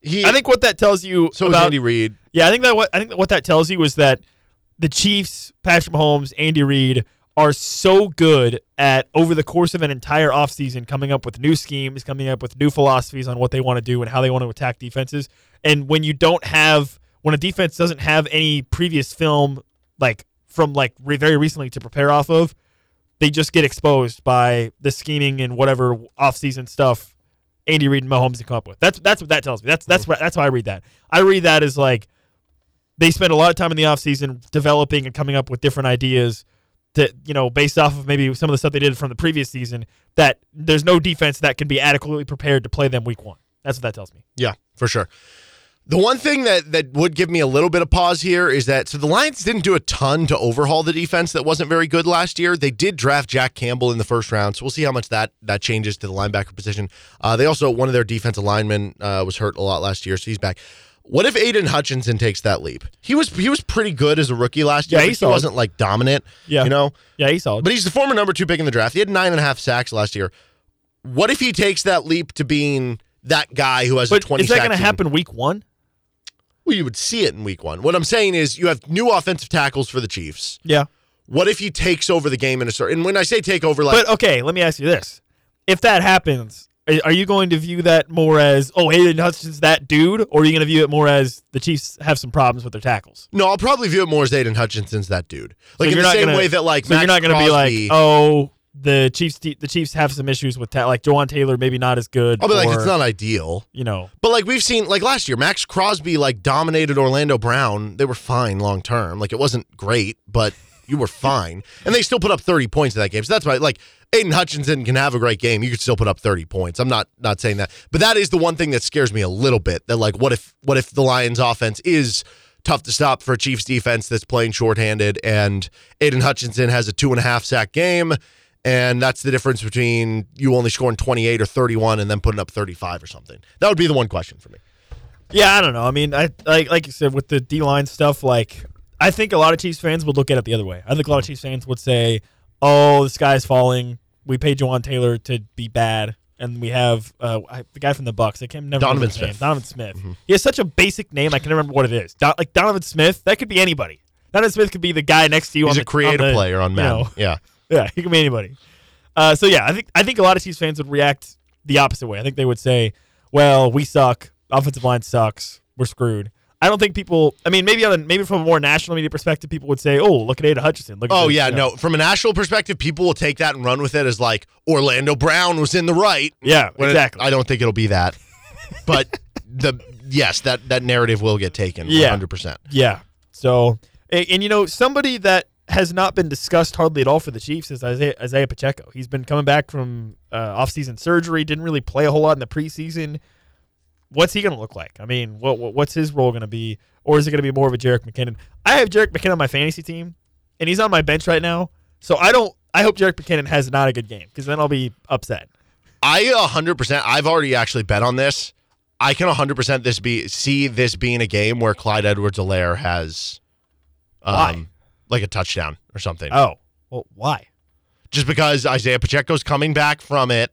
He. I think what that tells you so is about Andy Reid. yeah, I think that what I think that what that tells you is that the Chiefs, Patrick Mahomes, Andy Reid are so good at over the course of an entire offseason coming up with new schemes, coming up with new philosophies on what they want to do and how they want to attack defenses. And when you don't have when a defense doesn't have any previous film like from like re- very recently to prepare off of, they just get exposed by the scheming and whatever offseason stuff Andy Reid and Mahomes come up with. That's that's what that tells me. That's that's what that's how I read that. I read that as like they spend a lot of time in the offseason developing and coming up with different ideas that you know based off of maybe some of the stuff they did from the previous season that there's no defense that can be adequately prepared to play them week one that's what that tells me Yeah, for sure. The one thing that that would give me a little bit of pause here is that so the Lions didn't do a ton to overhaul the defense that wasn't very good last year. They did draft Jack Campbell in the first round, so we'll see how much that that changes to the linebacker position. Uh, they also one of their defensive linemen uh, was hurt a lot last year, so he's back. What if Aidan Hutchinson takes that leap? He was he was pretty good as a rookie last year. Yeah, he solid. wasn't like dominant. Yeah. you know. yeah he's solid But he's the former number two pick in the draft. He had nine and a half sacks last year. What if he takes that leap to being that guy who has a but twenty? is that going to happen week one Well, you would see it in week one. What I'm saying is you have new offensive tackles for the Chiefs. yeah What if he takes over the game in a certain? And when I say take over, like but okay let me ask you this if that happens are- you going to view that more as oh Hayden Hutchinson's that dude or are you going to view it more as the Chiefs have some problems with their tackles no, I'll probably view it more as Aidan Hutchinson's that dude. Like So in the same gonna- way that like so you're not going to be like oh the Chiefs the Chiefs have some issues with ta- like Jawaan Taylor maybe not as good oh, I'll be like it's not ideal. you know But like we've seen, like last year, Maxx Crosby like dominated Orlando Brown. They were fine long term. Like it wasn't great, but you were fine, and they still put up thirty points in that game. So that's why, like Aidan Hutchinson can have a great game. You could still put up thirty points. I'm not not saying that, but that is the one thing that scares me a little bit. That like, what if what if the Lions' offense is tough to stop for a Chiefs defense that's playing shorthanded, and Aidan Hutchinson has a two and a half sack game. And that's the difference between you only scoring 28 or 31 and then putting up 35 or something. That would be the one question for me. Yeah, I don't know. I mean, I like like you said with the D line stuff. Like, I think a lot of Chiefs fans would look at it the other way. I think a lot of Chiefs fans would say, "Oh, the sky's falling. We paid Jawaan Taylor to be bad, and we have uh, I, the guy from the Bucks. I can't Donovan remember his name. Smith. Donovan Smith. He has such a basic name. I can never remember what it is. Don, like Donovan Smith. That could be anybody. Donovan Smith could be the guy next to you. He's on a the, creative on the, player on you know, yeah. Yeah, he can be anybody. Uh, so yeah, I think I think a lot of Chiefs fans would react the opposite way. I think they would say, "Well, we suck. Offensive line sucks. We're screwed." I don't think people. I mean, maybe on a, maybe from a more national media perspective, people would say, "Oh, look at Ada Hutchinson. Look." At Oh this," yeah, you know. no. From a national perspective, people will take that and run with it as like Orlando Brown was in the right. Yeah, When it- exactly. I don't think it'll be that, but the yes, that that narrative will get taken. Yeah. hundred percent. Yeah. So, and, and, you know, somebody that has not been discussed hardly at all for the Chiefs is Isaiah, Isaiah Pacheco. He's been coming back from uh, offseason surgery. Didn't really play a whole lot in the preseason. What's he going to look like? I mean, what, what what's his role going to be, or is it going to be more of a Jerick McKinnon? I have Jerick McKinnon on my fantasy team, and he's on my bench right now. So I don't. I hope Jerick McKinnon has not a good game because then I'll be upset. I hundred percent. I've already actually bet on this. I can hundred percent this be see this being a game where Clyde Edwards-Helaire has, um, Why? Like a touchdown or something. Oh, well, why? Just because Isaiah Pacheco's coming back from it.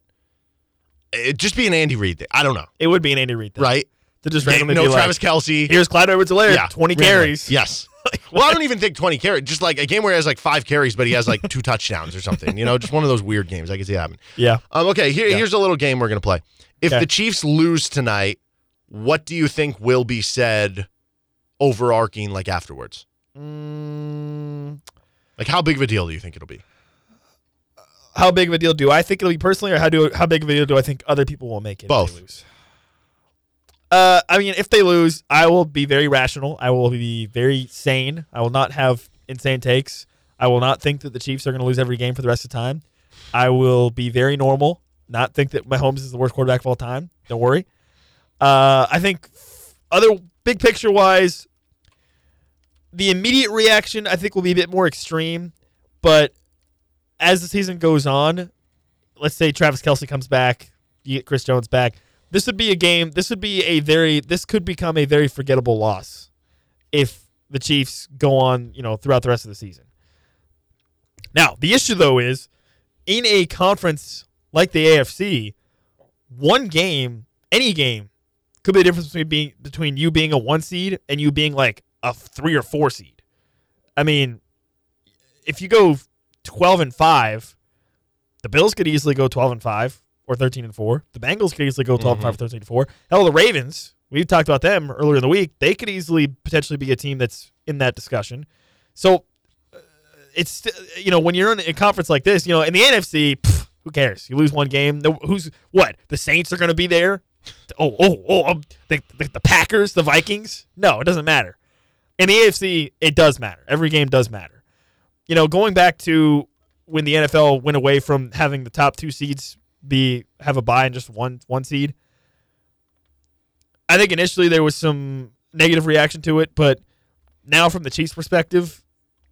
It just be an Andy Reid thing. I don't know. It would be an Andy Reid thing, Right? To just Yeah, no Travis like, Kelce. here's Clyde Edwards-Helaire, Yeah, 20 randomly. carries. Yes. Well, I don't even think 20 carries. Just like a game where he has like five carries, but he has like two touchdowns or something. You know, just one of those weird games. I can see happen. Yeah. Um, okay, here, here's a little game we're going to play. If Okay. the Chiefs lose tonight, what do you think will be said overarching like afterwards? Mm, Like, how big of a deal do you think it'll be? how big of a deal do I think it'll be personally, or how do how big of a deal do I think other people will make it? if they Both. lose? Uh, I mean, if they lose, I will be very rational. I will be very sane. I will not have insane takes. I will not think that the Chiefs are going to lose every game for the rest of the time. I will be very normal. Not think that Mahomes is the worst quarterback of all time. Don't worry. Uh, I think other big picture wise, the immediate reaction I think will be a bit more extreme, but as the season goes on, let's say Travis Kelce comes back, you get Chris Jones back. This would be a game. This would be a very. This could become a very forgettable loss if the Chiefs go on, you know, throughout the rest of the season. Now, the issue though is in a conference like the AFC, one game, any game, could be the difference between being between you being a one seed and you being like a three or four seed. I mean, if you go twelve and five, the Bills could easily go twelve and five or thirteen and four. The Bengals could easily go 12 and five or thirteen and four. Hell, the Ravens. We talked about them earlier in the week. They could easily potentially be a team that's in that discussion. So uh, it's you know when you're in a conference like this, you know in the NFC, pff, who cares? You lose one game. Who's what? The Saints are going to be there. Oh, oh, oh! Um, the, the the Packers, the Vikings. No, it doesn't matter. In the AFC, it does matter. Every game does matter. You know, going back to when the NFL went away from having the top two seeds be have a bye and just one one seed. I think initially there was some negative reaction to it, but now from the Chiefs' perspective,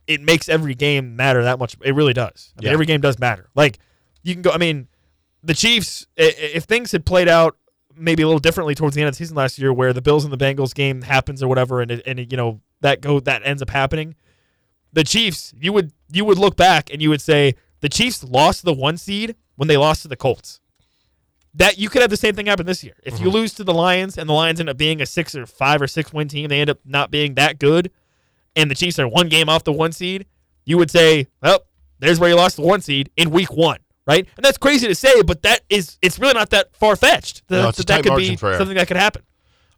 it makes every game matter that much. It really does. I mean, Yeah. every game does matter. Like you can go. I mean, the Chiefs. If things had played out maybe a little differently towards the end of the season last year, where the Bills and the Bengals game happens or whatever, and it, and it, you know that go that ends up happening, the Chiefs. You would you would look back and you would say the Chiefs lost the one seed when they lost to the Colts. That you could have the same thing happen this year. If you mm-hmm. lose to the Lions and the Lions end up being a six or five or six win team, they end up not being that good, and the Chiefs are one game off the one seed, you would say, well, there's where you lost the one seed in week one, right? And that's crazy to say, but that is it's really not that far fetched. That, No, a that could be something that could happen.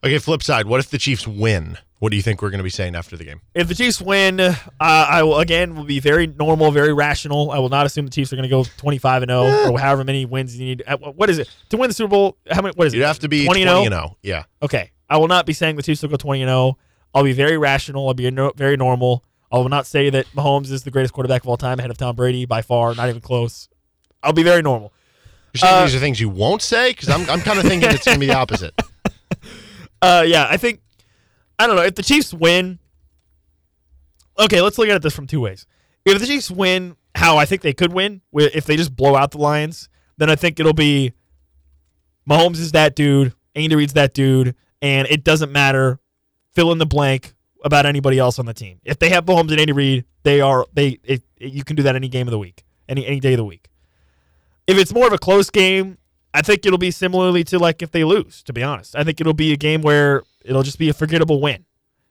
Okay, flip side. What if the Chiefs win? What do you think we're going to be saying after the game? If the Chiefs win, uh, I will again will be very normal, very rational. I will not assume the Chiefs are going to go twenty five and zero or however many wins you need. Uh, What is it to win the Super Bowl? How many? What is it? You'd have to be 20 20 and and 0? 0. Yeah. Okay, I will not be saying the Chiefs will go twenty and zero. I'll be very rational. I'll be very normal. I will not say that Mahomes is the greatest quarterback of all time, ahead of Tom Brady by far, not even close. I'll be very normal. You're saying Uh, these are things you won't say? Because I'm, I'm kind of thinking it's going to be the opposite. Uh, yeah, I think I don't know if the Chiefs win. Okay, let's look at this from two ways. If the Chiefs win, how I think they could win, if they just blow out the Lions, then I think it'll be Mahomes is that dude, Andy Reid's that dude, and it doesn't matter. Fill in the blank about anybody else on the team. If they have Mahomes and Andy Reid, they are they. It, you can do that any game of the week, any any day of the week. If it's more of a close game, I think it'll be similarly to like if they lose. To be honest, I think it'll be a game where it'll just be a forgettable win,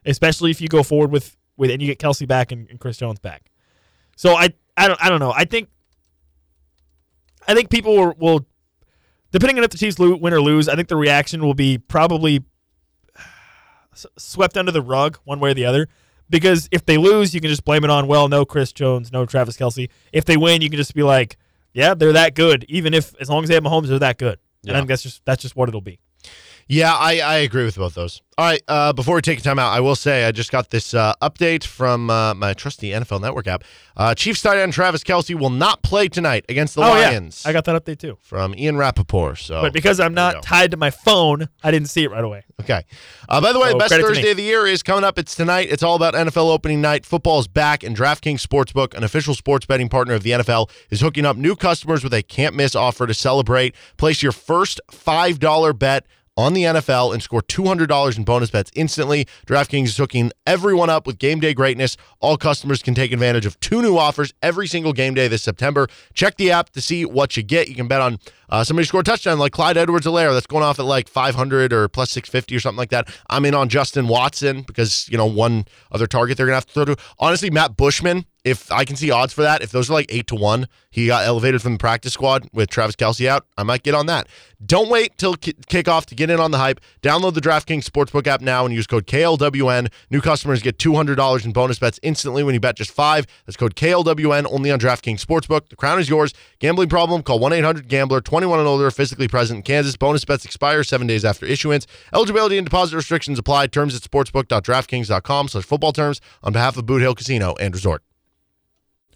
especially if you go forward with with and you get Kelce back and, and Chris Jones back. So I I don't I don't know. I think I think people will, will depending on if the Chiefs lo- win or lose. I think the reaction will be probably swept under the rug one way or the other. Because if they lose, you can just blame it on well, no Chris Jones, no Travis Kelce. If they win, you can just be like, yeah, they're that good. Even if as long as they have Mahomes, they're that good. And I think that's just that's just what it'll be. Yeah, I, I agree with both those. All right, uh, before we take a time out, I will say I just got this uh, update from uh, my trusty NFL Network app. Uh, Chiefs tight end Travis Kelce will not play tonight against the oh Lions. yeah, I got that update too. from Ian Rapoport. So, But because I'm not tied to my phone, I didn't see it right away. Okay. Uh, by the way, So the best Thursday of the year is coming up. It's tonight. It's all about NFL opening night. Football is back, and DraftKings Sportsbook, an official sports betting partner of the NFL, is hooking up new customers with a can't miss offer to celebrate. Place your first $5 bet on the NFL and score $200 in bonus bets instantly. DraftKings is hooking everyone up with game day greatness. All customers can take advantage of two new offers every single game day this September. Check the app to see what you get. You can bet on uh, somebody score a touchdown like Clyde Edwards Helaire that's going off at like 500 or plus 650 or something like that. I'm in on Justin Watson because, you know, one other target they're going to have to throw to. Honestly, Matt Bushman if I can see odds for that, if those are like eight to one, he got elevated from the practice squad with Travis Kelce out. I might get on that. Don't wait till k- kickoff to get in on the hype. Download the DraftKings Sportsbook app now and use code KLWN. New customers get $200 in bonus bets instantly when you bet just five. That's code KLWN only on DraftKings Sportsbook. The crown is yours. Gambling problem? Call 1 800 Gambler 21 and older, physically present in Kansas. Bonus bets expire seven days after issuance. Eligibility and deposit restrictions apply. Terms at sportsbook.draftkings.com slash football terms on behalf of Boot Hill Casino and Resort.